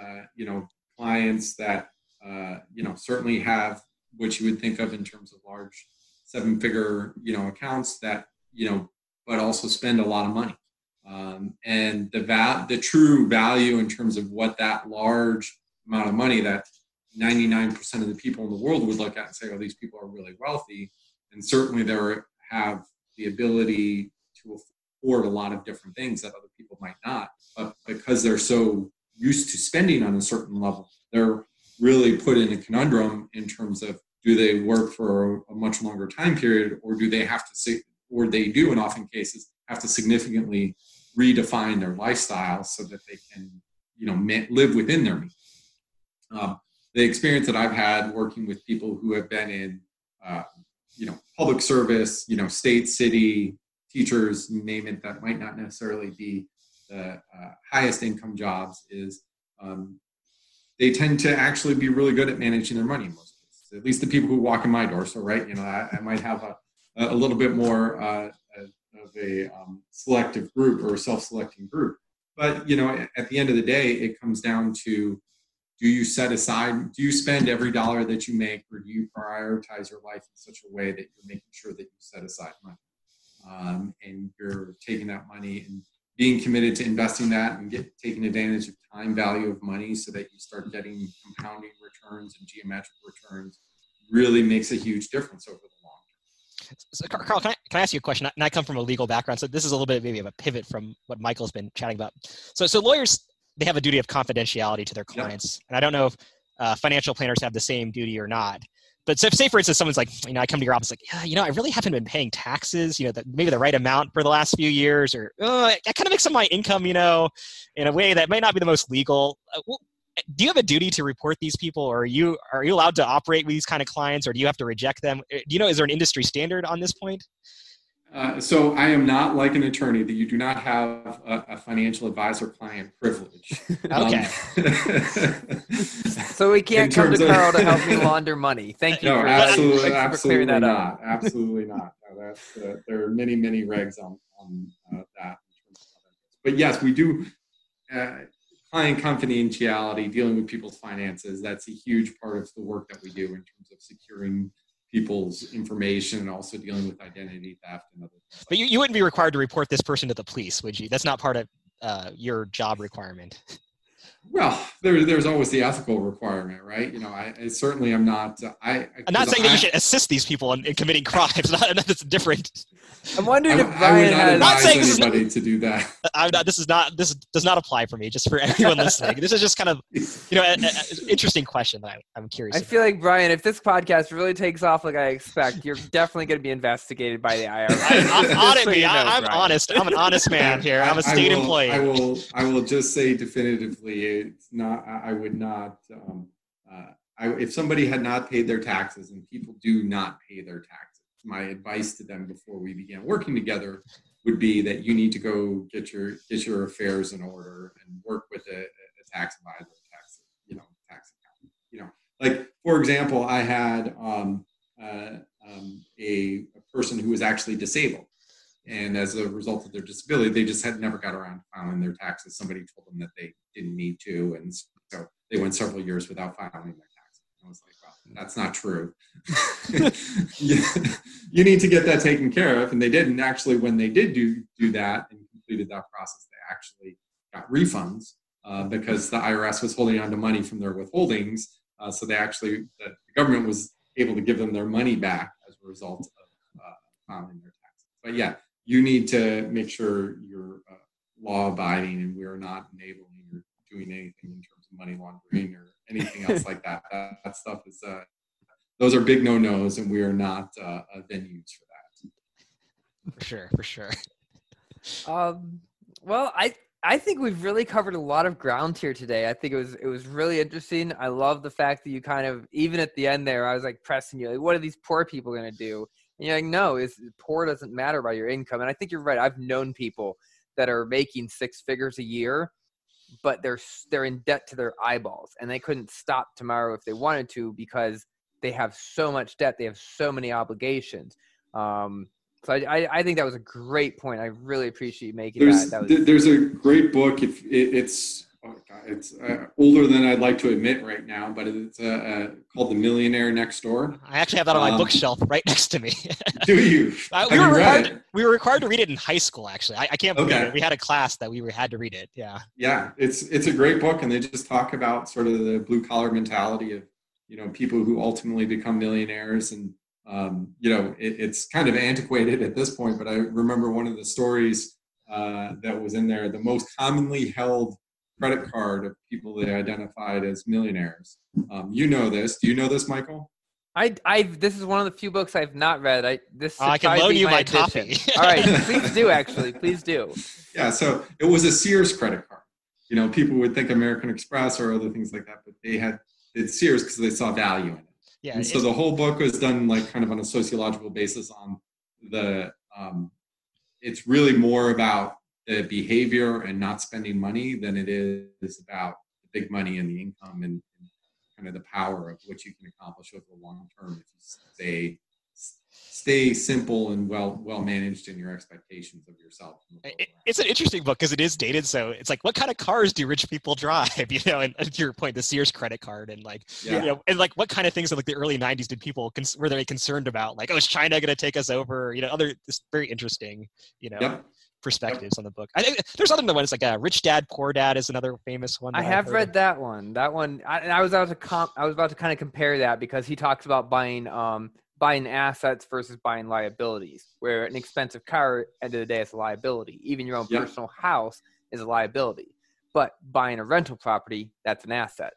uh, you know, clients that uh, you know certainly have what you would think of in terms of large seven-figure, you know, accounts that you know, but also spend a lot of money. Um, and the va- the true value in terms of what that large amount of money that 99% of the people in the world would look at and say, oh, these people are really wealthy. And certainly there are have the ability to afford a lot of different things that other people might not. But because they're so used to spending on a certain level, they're really put in a conundrum in terms of do they work for a much longer time period or do they have to say, or they do in often cases have to significantly redefine their lifestyle so that they can you know live within their means um, the experience that i've had working with people who have been in uh, you know public service you know state city teachers name it that might not necessarily be the uh, highest income jobs is um, they tend to actually be really good at managing their money most at least the people who walk in my door. So right you know i, I might have a, a little bit more uh, of a um, selective group or a self-selecting group. But you know at the end of the day it comes down to do you set aside do you spend every dollar that you make or do you prioritize your life in such a way that you're making sure that you set aside money um, and you're taking that money and being committed to investing that and get taking advantage of time value of money so that you start getting compounding returns and geometric returns really makes a huge difference over the long term. So, Carl, can I, can I ask you a question? And I come from a legal background, so this is a little bit maybe of a pivot from what Michael's been chatting about. So, so lawyers they have a duty of confidentiality to their clients. And I don't know if uh, financial planners have the same duty or not. But so, say for instance, someone's like, you know, I come to your office like, yeah, you know, I really haven't been paying taxes, you know, the, maybe the right amount for the last few years, or oh, I, I kind of make some of my income, you know, in a way that might not be the most legal. Uh, well, do you have a duty to report these people, or are you are you allowed to operate with these kind of clients, or do you have to reject them? Uh, do you know is there an industry standard on this point? Uh, so I am not like an attorney that you do not have a, a financial advisor client privilege. (laughs) okay. Um, so we (laughs) can't come to Carl to help me (laughs) launder money. Thank you. No, for, absolutely, absolutely that not. Up. absolutely not. No, uh, there are many, many regs on, on uh, that. But yes, we do. Uh, client confidentiality, dealing with people's finances, that's a huge part of the work that we do in terms of securing people's information and also dealing with identity theft and other things. But you, you wouldn't be required to report this person to the police, would you? That's not part of uh, your job requirement. (laughs) Well, there, there's always the ethical requirement, right? You know, I, I certainly am not. Uh, I, I'm not saying I, that you should assist these people in, in committing crimes. (laughs) Not, that's different. I'm wondering I, if Brian I would not advise not anybody not, to do that. (laughs) I'm not. This is not. This does not apply for me. Just for (laughs) everyone listening, this is just kind of, you know, an interesting question that I, am curious. I about. feel like Brian, if this podcast really takes off like I expect, you're definitely going to be investigated by the IRS. I, audit me. I, am honest. I'm an honest man here. I'm a state will, employee. I will. I will just say definitively, it's not. I would not. Um, uh, I, if somebody had not paid their taxes, and people do not pay their taxes, my advice to them before we began working together would be that you need to go get your get your affairs in order and work with a, a tax advisor, tax you know tax accountant. You know, like for example, I had um, uh, um, a, a person who was actually disabled, and as a result of their disability, they just had never got around to filing their taxes. Somebody told them that they didn't need to, and so they went several years without filing their taxes. I was like, well, that's not true. (laughs) you, need to get that taken care of, and they didn't. Actually, when they did do do that and completed that process, they actually got refunds uh, because the IRS was holding on to money from their withholdings. Uh, so they actually, the government was able to give them their money back as a result of uh, filing their taxes. But yeah, you need to make sure you're uh, law abiding and we are not enabling or doing anything in terms of money laundering or anything else like that. (laughs) that. that. stuff is, uh, those are big no nos and we are not uh, venues for that. For sure, for sure. (laughs) Um, well, I, I think we've really covered a lot of ground here today. I think it was it was really interesting. I love the fact that you kind of even at the end there, I was like pressing you, like, what are these poor people going to do? And you're like, no, is poor doesn't matter by your income. And I think you're right. I've known people that are making six figures a year, but they're they're in debt to their eyeballs, and they couldn't stop tomorrow if they wanted to because they have so much debt. They have so many obligations. Um, so I, I, think that was a great point. I really appreciate you making there's, that. that was, there's a great book. If it, it's it's uh, older than I'd like to admit right now, but it's uh, uh, called The Millionaire Next Door. I actually have that on my um, bookshelf right next to me. (laughs) do you? (laughs) Uh, we, were required, we were required to read it in high school. Actually, I, I can't believe okay. it. We had a class that we were, had to read it. Yeah. Yeah, it's it's a great book, and they just talk about sort of the blue collar mentality of you know people who ultimately become millionaires and um, you know it, it's kind of antiquated at this point but i remember one of the stories uh, that was in there the most commonly held credit card of people they identified as millionaires. Um, you know this. Do you know this, Michael? I, I, this is one of the few books I've not read. I, this. Uh, I can loan you my, my copy. All right, (laughs) please do. Actually, please do. Yeah, so it was a Sears credit card. You know, people would think American Express or other things like that, but they had it's Sears because they saw value in it. Yeah. And so the whole book was done like kind of on a sociological basis on the. Um, it's really more about the behavior and not spending money than it is about the big money and the income and, and kind of the power of what you can accomplish over the long term if you stay stay simple and well well managed in your expectations of yourself. It's an interesting book because it is dated. So it's like, what kind of cars do rich people drive? (laughs) You know, and, and to your point, the Sears credit card and like, yeah. you know, and like what kind of things in like the early '90s did people cons- were they concerned about? Like, oh, is China going to take us over? You know, other it's very interesting. You know. Yep perspectives on the book. I think there's other ones like uh, Rich Dad Poor Dad is another famous one. I have read of. that one. That one, I, I was about to comp, I was about to kind of compare that because he talks about buying um buying assets versus buying liabilities. Where an expensive car, end of the day, is a liability. Even your own yep. personal house is a liability. But buying a rental property, that's an asset.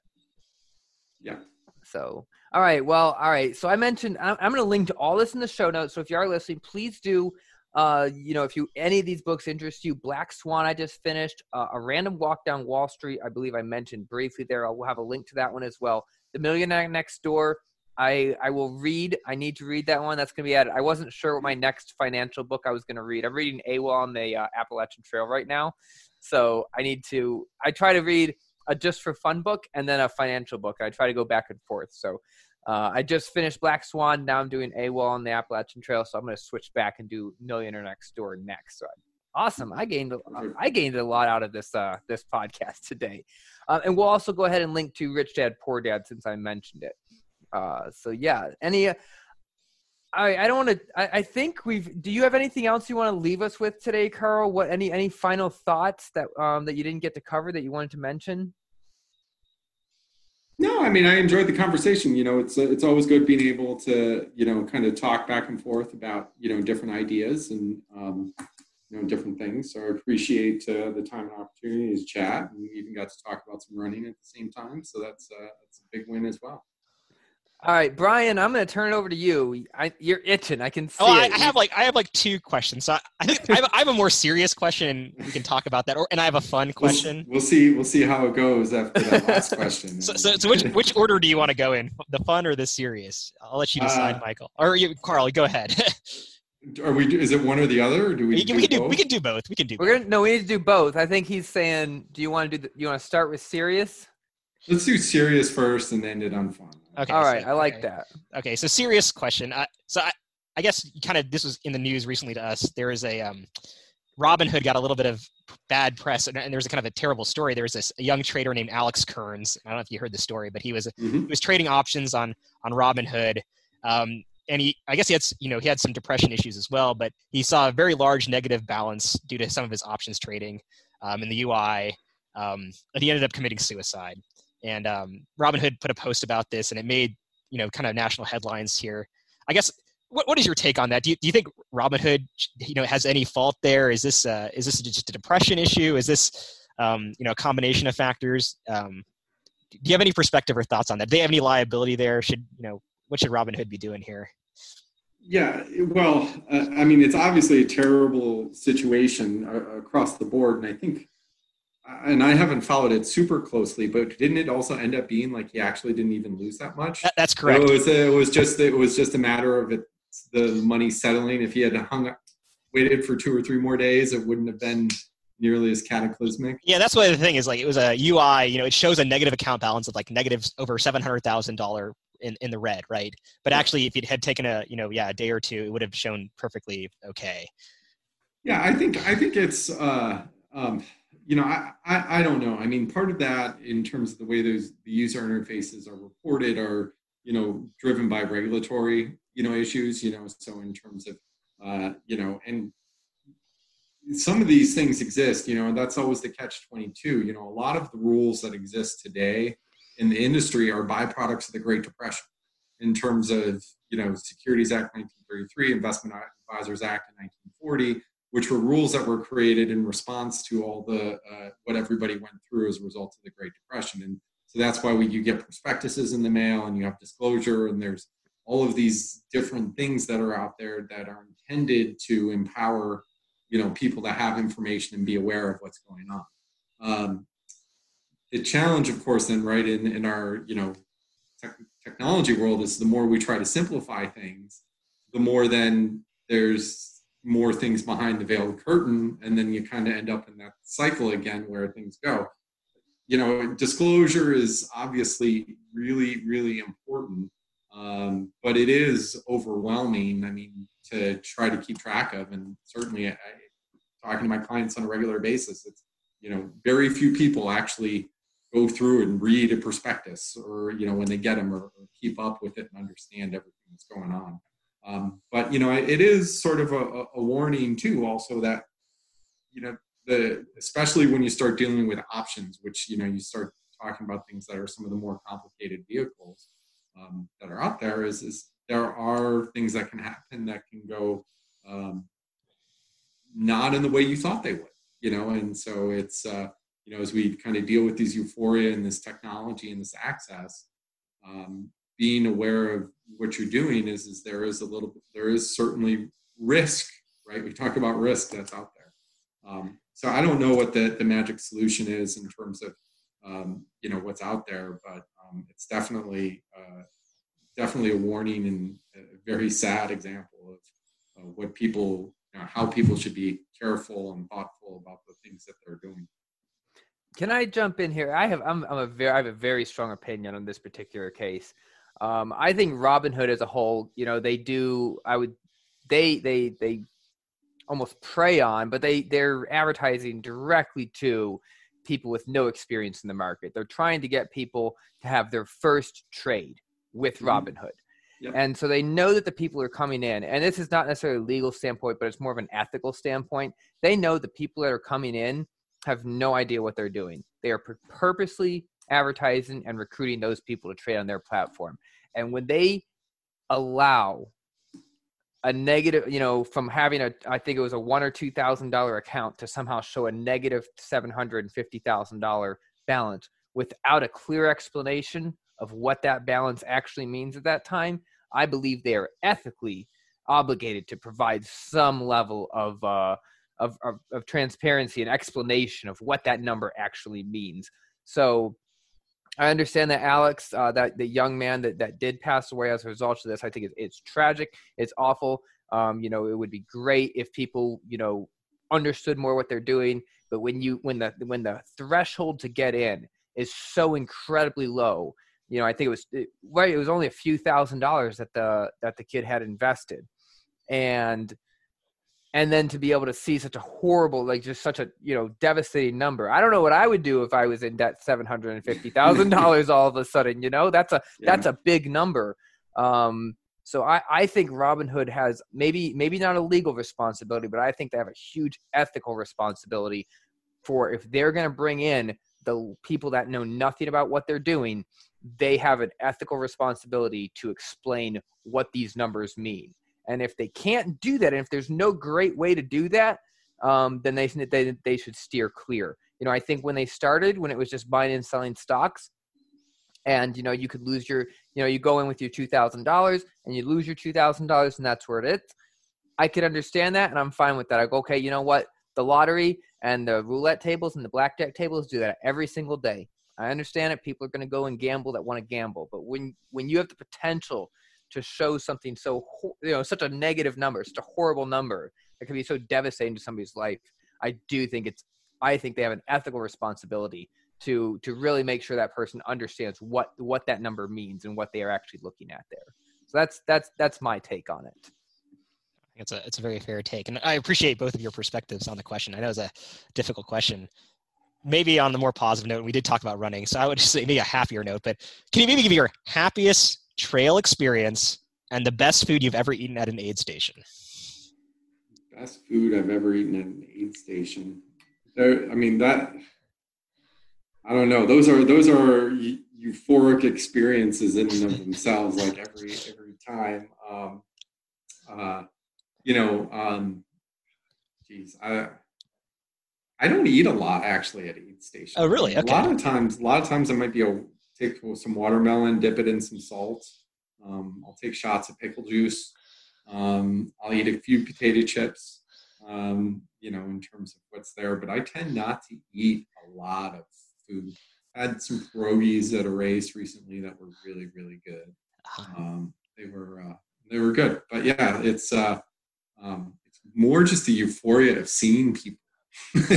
Yeah. So, all right. Well, all right. So I mentioned I'm, I'm going to link to all this in the show notes. So if you are listening, please do uh, you know, if you any of these books interest you, Black Swan, I just finished. Uh, a Random Walk Down Wall Street, I believe I mentioned briefly there. I'll have a link to that one as well. The Millionaire Next Door, I I will read. I need to read that one. That's going to be added. I wasn't sure what my next financial book I was going to read. I'm reading AWOL on the uh, Appalachian Trail right now, so I need to. I try to read a just for fun book and then a financial book. I try to go back and forth. So uh, I just finished Black Swan. Now I'm doing AWOL on the Appalachian Trail, so I'm going to switch back and do Millionaire Next Door next. So awesome! I gained I gained a lot out of this uh, this podcast today, uh, and we'll also go ahead and link to Rich Dad Poor Dad since I mentioned it. Uh, so yeah, any I, I don't want to. I, I think we've. Do you have anything else you want to leave us with today, Carl? What any any final thoughts that um that you didn't get to cover that you wanted to mention? No, I mean I enjoyed the conversation. You know, it's it's always good being able to you know kind of talk back and forth about you know different ideas and um, you know different things. So I appreciate uh, the time and opportunity to chat, and we even got to talk about some running at the same time. So that's uh, that's a big win as well. All right, Brian, I'm going to turn it over to you. I, you're itching. I can see oh, I, it. I have like I have like two questions. So I, I think I have, I have, a more serious question. We can talk about that, or and I have a fun question. We'll, we'll see. We'll see how it goes after that last (laughs) question. So, so, so, which which order do you want to go in? The fun or the serious? I'll let you decide, uh, Michael. Or you, Carl. Go ahead. (laughs) Are we? Is it one or the other? Or do we? We can, do, we can do, we can do both. We can do. We're gonna no. We need to do both. I think he's saying. Do you want to do? The, you want to start with serious? Let's do serious first and end it on fun. Okay. All right. So, I like okay. that. Okay. So serious question. Uh, so I, I guess kind of this was in the news recently to us. There is a um, Robinhood got a little bit of bad press, and, and there's a kind of a terrible story. There was this a young trader named Alex Kearns. I don't know if you heard the story, but he was mm-hmm. he was trading options on on Robinhood. Um, and he, I guess he had, you know, he had some depression issues as well, but he saw a very large negative balance due to some of his options trading um, in the UI, um, and he ended up committing suicide. And um, Robinhood put a post about this, and it made you know kind of national headlines here. I guess what, what is your take on that? Do you, do you think Robinhood you know has any fault there? Is this uh, is this just a depression issue? Is this um, you know a combination of factors? Um, do you have any perspective or thoughts on that? Do they have any liability there? Should you know what should Robinhood be doing here? Yeah, well, uh, I mean, it's obviously a terrible situation uh, across the board, and I think and I haven't followed it super closely, but didn't it also end up being like he actually didn't even lose that much? That, that's correct. So it was it was just it was just a matter of it the money settling. If he had hung waited for two or three more days, it wouldn't have been nearly as cataclysmic. Yeah, that's why the thing is like it was a UI. You know, it shows a negative account balance of like negative over seven hundred thousand dollar in in the red, right? But actually, if it had taken a you know yeah a day or two, it would have shown perfectly okay. Yeah, I think I think it's. uh um, you know, I, I, I, don't know. I mean, part of that in terms of the way those the user interfaces are reported are, you know, driven by regulatory, you know, issues, you know, so in terms of, uh, you know, and some of these things exist, you know, and that's always the catch 22. You know, a lot of the rules that exist today in the industry are byproducts of the Great Depression in terms of, you know, Securities Act 1933, Investment Advisors Act in 1940, which were rules that were created in response to all the uh, what everybody went through as a result of the Great Depression. And so that's why we, you get prospectuses in the mail and you have disclosure and there's all of these different things that are out there that are intended to empower you know people to have information and be aware of what's going on. Um, the challenge, of course, then right in in our you know technology world is the more we try to simplify things, the more then there's more things behind the veiled curtain and then you kind of end up in that cycle again where things go. You know disclosure is obviously really really important um, but it is overwhelming i mean to try to keep track of and certainly I, talking to my clients on a regular basis it's you know very few people actually go through and read a prospectus or you know when they get them or, or keep up with it and understand everything that's going on um, but you know, it is sort of a, a, warning too, also that you know the especially when you start dealing with options, which you know you start talking about things that are some of the more complicated vehicles um, that are out there. Is is there are things that can happen that can go um, not in the way you thought they would, you know, and so it's uh, you know as we kind of deal with these euphoria and this technology and this access. Um, being aware of what you're doing is is there is a little there is certainly risk right we talk about risk that's out there um, so i don't know what the, the magic solution is in terms of um, you know what's out there but um, it's definitely uh, definitely a warning and a very sad example of uh, what people you know, how people should be careful and thoughtful about the things that they're doing can I jump in here? I have I'm, I'm a very I have a very strong opinion on this particular case. Um, I think Robinhood as a whole, you know, they do. I would, they they they almost prey on, but they they're advertising directly to people with no experience in the market. They're trying to get people to have their first trade with mm-hmm. Robinhood. Yep. And so they know that the people are coming in, and this is not necessarily a legal standpoint, but it's more of an ethical standpoint. They know the people that are coming in have no idea what they're doing. They are purposely advertising and recruiting those people to trade on their platform. And when they allow a negative, you know, from having a, I think it was a one or two thousand dollar account to somehow show a negative seven hundred and fifty thousand dollar balance without a clear explanation of what that balance actually means at that time, I believe they are ethically obligated to provide some level of, uh, of, of, of transparency and explanation of what that number actually means. So I understand that Alex, uh, that the young man that, that did pass away as a result of this, I think it's, it's tragic. It's awful. Um, you know, it would be great if people, you know, understood more what they're doing. But when you when the when the threshold to get in is so incredibly low, you know, I think it was it, right. It was only a few thousand dollars that the that the kid had invested, and and then to be able to see such a horrible, like just such a you know devastating number. I don't know what I would do if I was in debt seven hundred and fifty thousand dollars all of a sudden. You know, that's a yeah. that's a big number. Um, so I, I think Robinhood has maybe maybe not a legal responsibility, but I think they have a huge ethical responsibility for if they're going to bring in the people that know nothing about what they're doing they have an ethical responsibility to explain what these numbers mean. And if they can't do that, and if there's no great way to do that, um, then they, they they should steer clear. You know, I think when they started, when it was just buying and selling stocks, and you know you could lose your, you know, you go in with your two thousand dollars and you lose your two thousand dollars, and that's where it is. I could understand that, and I'm fine with that. I go, okay, you know what? The lottery and the roulette tables and the blackjack tables do that every single day. I understand it. People are going to go and gamble that want to gamble, but when when you have the potential to show something so you know such a negative number, such a horrible number that can be so devastating to somebody's life, I do think it's I think they have an ethical responsibility to to really make sure that person understands what what that number means and what they are actually looking at there. So that's that's that's my take on it. It's a it's a very fair take, and I appreciate both of your perspectives on the question. I know it's a difficult question, maybe on the more positive note, we did talk about running, so I would (laughs) just say maybe a happier note. But can you maybe give your happiest trail experience and the best food you've ever eaten at an aid station? Best food I've ever eaten at an aid station. There, I mean that. I don't know. Those are those are euphoric experiences in and of themselves. Like every every time, um, uh, you know. Um, geez, I I don't eat a lot actually at aid station. Oh, really? Okay. A lot of times, a lot of times I might be a take some watermelon, dip it in some salt. Um, I'll take shots of pickle juice. Um, I'll eat a few potato chips. Um, you know, in terms of what's there, but I tend not to eat a lot of food. I had some pierogies at a race recently that were really, really good. Uh-huh. Um, they were uh, they were good, but yeah, it's uh, um, it's more just the euphoria of seeing people (laughs)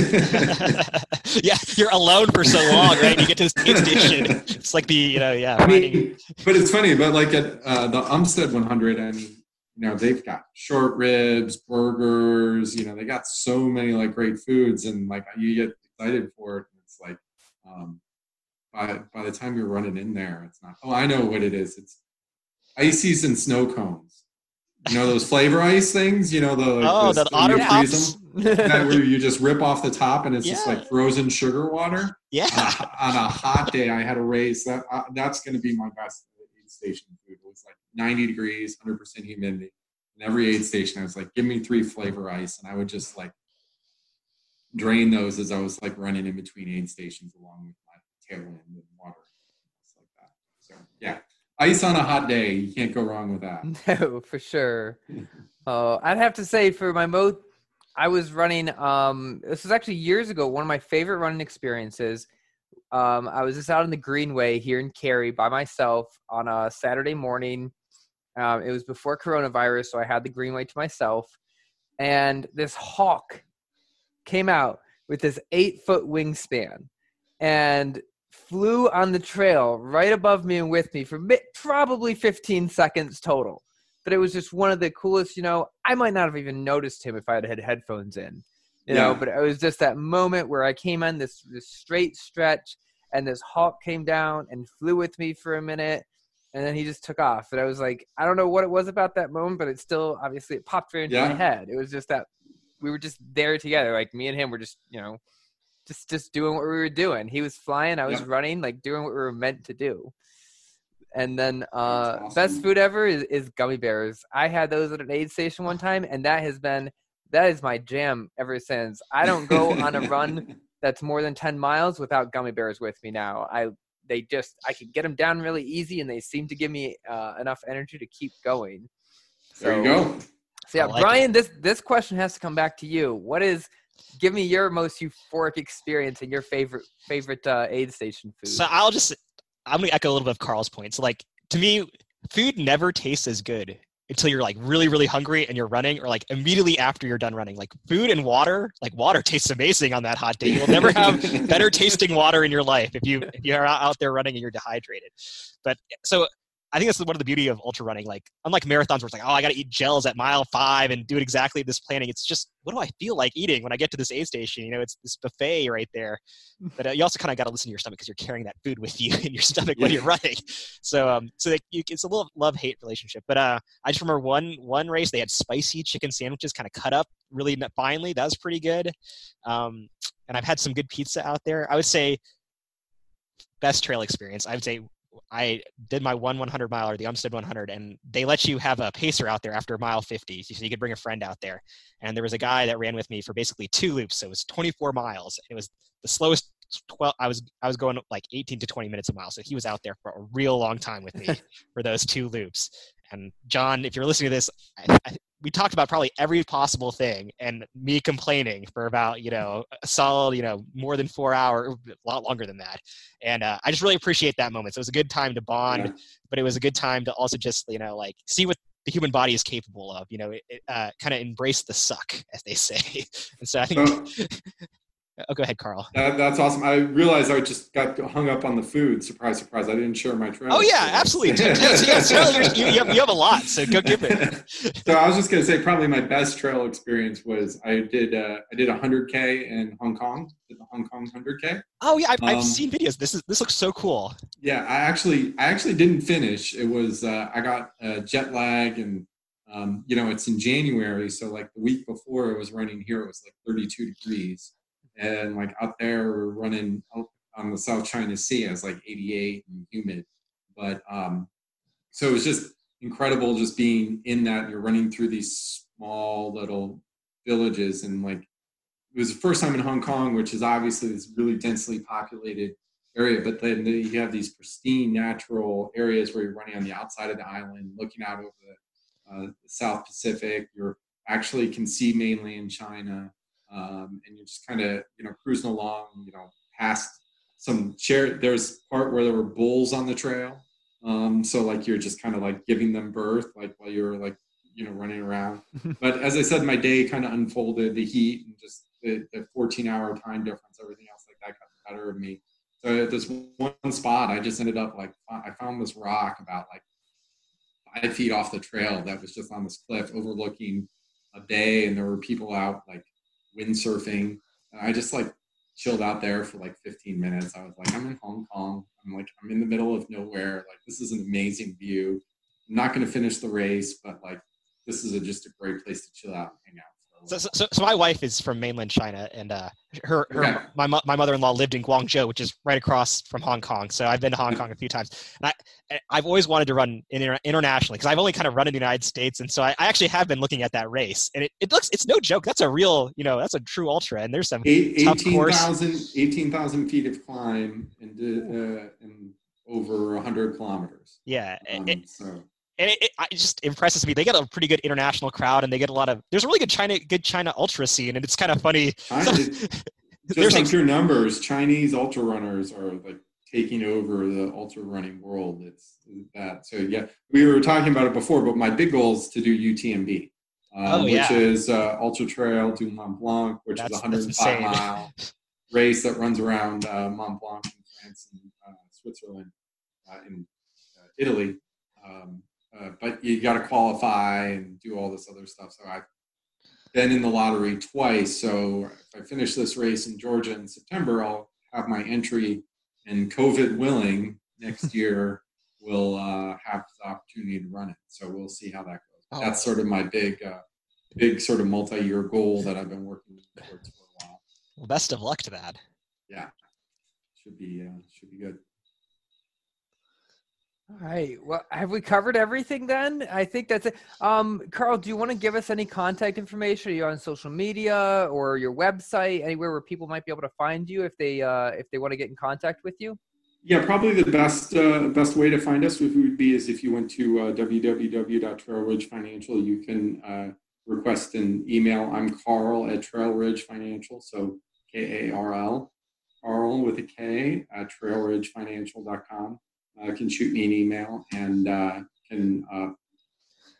yeah, you're alone for so long, right? You get to this station. It's like the, you know, yeah. I mean, but it's funny, but like at uh, the Umstead 100, I mean, you know, they've got short ribs, burgers, you know, they got so many like great foods and like you get excited for it. It's like, um, by, by the time you're running in there, it's not, oh, I know what it is. It's ices and snow cones. You know those flavor ice things? You know the oh, the, the otter pops. That where you just rip off the top and it's yeah. just like frozen sugar water. Yeah. Uh, on a hot day, I had a race that uh, that's going to be my best aid station food. It was like 90 degrees, 100% humidity. And every aid station, I was like, give me three flavor ice, and I would just like drain those as I was like running in between aid stations along with my tailwind and water, like that. So yeah ice on a hot day. You can't go wrong with that. (laughs) No, for sure. (laughs) uh, I'd have to say for my most, I was running. Um, this was actually years ago. One of my favorite running experiences. Um, I was just out in the Greenway here in Cary by myself on a Saturday morning. Um, it was before coronavirus, so I had the Greenway to myself. And this hawk came out with this eight foot wingspan. And flew on the trail right above me and with me for probably 15 seconds total. But it was just one of the coolest, you know, I might not have even noticed him if I had had headphones in, you yeah. know, but it was just that moment where I came on this, this straight stretch and this hawk came down and flew with me for a minute. and then he just took off. And I was like, I don't know what it was about that moment, but it still obviously it popped right into Yeah. my head. It was just that we were just there together, like me and him were just you know, just just doing what we were doing. He was flying, I was Yep. running, like doing what we were meant to do. And then uh, That's best food ever is, is gummy bears. I had those at an aid station one time, and that has been that is my jam ever since. I don't go on a run (laughs) that's more than 10 miles without gummy bears with me now. I they just I can get them down really easy and they seem to give me uh, enough energy to keep going. there you go. So yeah, like Brian, this this question has to come back to you. What is give me your most euphoric experience and your favorite favorite uh, aid station food? So I'll just I'm gonna echo a little bit of Karl's points. Like to me, food never tastes as good until you're like really really hungry and you're running, or like immediately after you're done running. Like food and water, like water (laughs) tastes amazing on that hot day. You'll never have (laughs) better tasting water in your life if you if you're out out there running and you're dehydrated. But so I think that's one of the beauty of ultra running. Like unlike marathons where it's like, oh, I got to eat gels at mile five and do it exactly this planning. It's just what do I feel like eating when I get to this aid station? You know, it's this buffet right there. But uh, you also kind of got to listen to your stomach because you're carrying that food with (laughs) you in your stomach when you're running. So um, so like, you, it's a little love hate relationship. But uh, I just remember one one race they had spicy chicken sandwiches kind of cut up really finely. That was pretty good. Um, and I've had some good pizza out there. I would say best trail experience. I would say I did my one 100 mile or the Umstead 100, and they let you have a pacer out there after mile 50, so you could bring a friend out there. And there was a guy that ran with me for basically two loops, so it was 24 miles. It was the slowest. 12 I was I was going like 18 to 20 minutes a mile so he was out there for a real long time with me (laughs) for those two loops and John if you're listening to this I, I, we talked about probably every possible thing and me complaining for about you know a solid you know more than four hours a lot longer than that. And uh, i just really appreciate that moment. So it was a good time to bond Yeah. but it was a good time to also just you know like see what the human body is capable of you know it, it, uh, kind of embrace the suck as they (laughs) say. And so i think So, (laughs) oh go ahead carl that, that's awesome. I realized I just got hung up on the food. Surprise, surprise! I didn't share my trail. oh yeah absolutely (laughs) yes, yes, yes, you, you, have, you have a lot so go give it (laughs) so I was just gonna say probably my best trail experience was I did uh, I did a hundred k in Hong Kong, did the Hong Kong hundred k. oh yeah I've, I've Um, seen videos this is this looks so cool Yeah, I actually I actually didn't finish. It was uh, I got uh, jet lag and um, you know it's in January, so like the week before it was running here, it was like 32 degrees, and like out there running on the South China Sea, it was like 88 and humid. But um, so it was just incredible just being in that. You're running through these small little villages and like it was the first time in Hong Kong, which is obviously this really densely populated area, but then you have these pristine natural areas where you're running on the outside of the island, looking out over the, uh, South Pacific. You're actually can see mainland China, um, and you're just kind of you know cruising along, you know, past some share. There's part where there were bulls on the trail, um, so like you're just kind of like giving them berth, like while you're like you know running around. (laughs) but as I said, my day kind of unfolded. The heat and just the, the 14 hour time difference, everything else like that got the better of me. So at this one spot, I just ended up like I found this rock about like five feet off the trail that was just on this cliff overlooking a bay, and there were people out like windsurfing. I just like chilled out there for like 15 minutes. I was like, I'm in Hong Kong. I'm like, I'm in the middle of nowhere. Like, this is an amazing view. I'm not going to finish the race, but like, this is a, just a great place to chill out and hang out. So, so, so my wife is from mainland China, and uh, her, her Okay. my, my mother-in-law lived in Guangzhou, which is right across from Hong Kong. So I've been to Hong Kong a few times, and I I've always wanted to run inter- internationally because I've only kind of run in the United States, and so I, I actually have been looking at that race, and it, it looks it's no joke. That's a real you know that's a true ultra, and there's some Eight- tough course. 18,000 18,000 feet of climb and, uh, and over 100 kilometers. yeah, Um, it, so and it, it, it just impresses me. They get a pretty good international crowd, and they get a lot of. There's a really good China good China ultra scene, and it's kind of funny. China, (laughs) There's just on a- pure numbers, Chinese ultra runners are like taking over the ultra running world. It's that. So yeah, we were talking about it before, but my big goal is to do UTMB, um, Oh, which is uh, Ultra Trail du Mont Blanc, which That's- is a 105 mile (laughs) race that runs around uh, Mont Blanc in France and uh, Switzerland, uh, in uh, Italy. Um, uh, but you got to qualify and do all this other stuff. So I've been in the lottery twice. So if I finish this race in Georgia in September, I'll have my entry. And COVID willing, next (laughs) year we'll uh, have the opportunity to run it. So we'll see how that goes. Oh. That's sort of my big, uh, big sort of multi-year goal that I've been working towards for a while. Well, best of luck to that. Yeah, should be uh, should be good. All right. Well, have we covered everything then? I think that's it. Um, Karl, do you want to give us any contact information? Are you on social media or your website, anywhere where people might be able to find you if they uh, if they want to get in contact with you? Yeah, probably the best uh, best way to find us would be is if you went to uh, www.trail Ridge Financial. You can uh, request an email. I'm Karl at Trail Ridge Financial, so K A R L, Karl with a K at trailridgefinancial.com. Uh, can shoot me an email and uh, can uh,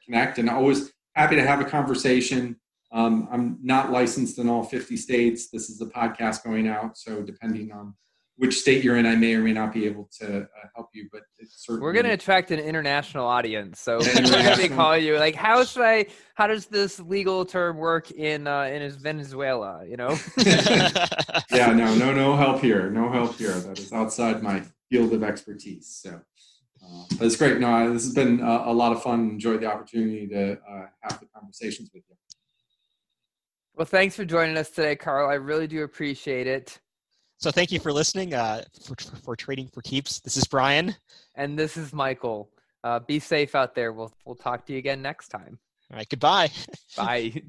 connect. And always happy to have a conversation. Um, I'm not licensed in all 50 states. This is a podcast going out, so depending on which state you're in, I may or may not be able to uh, help you. But it's certainly We're going to attract an international audience, so Yeah, we're going to be you like, how should I? How does this legal term work in uh, in Venezuela? You know. (laughs) yeah, no, no, no help here. No help here. That is outside my field of expertise. So, uh, but it's great. No, this has been uh, a lot of fun. Enjoyed the opportunity to uh, have the conversations with you. Well, thanks for joining us today, Karl. I really do appreciate it. so thank you for listening uh, for, for, for Trading for Keeps. This is Brian. And this is Michael. Uh, be safe out there. We'll we'll talk to you again next time. All right, goodbye. (laughs) Bye.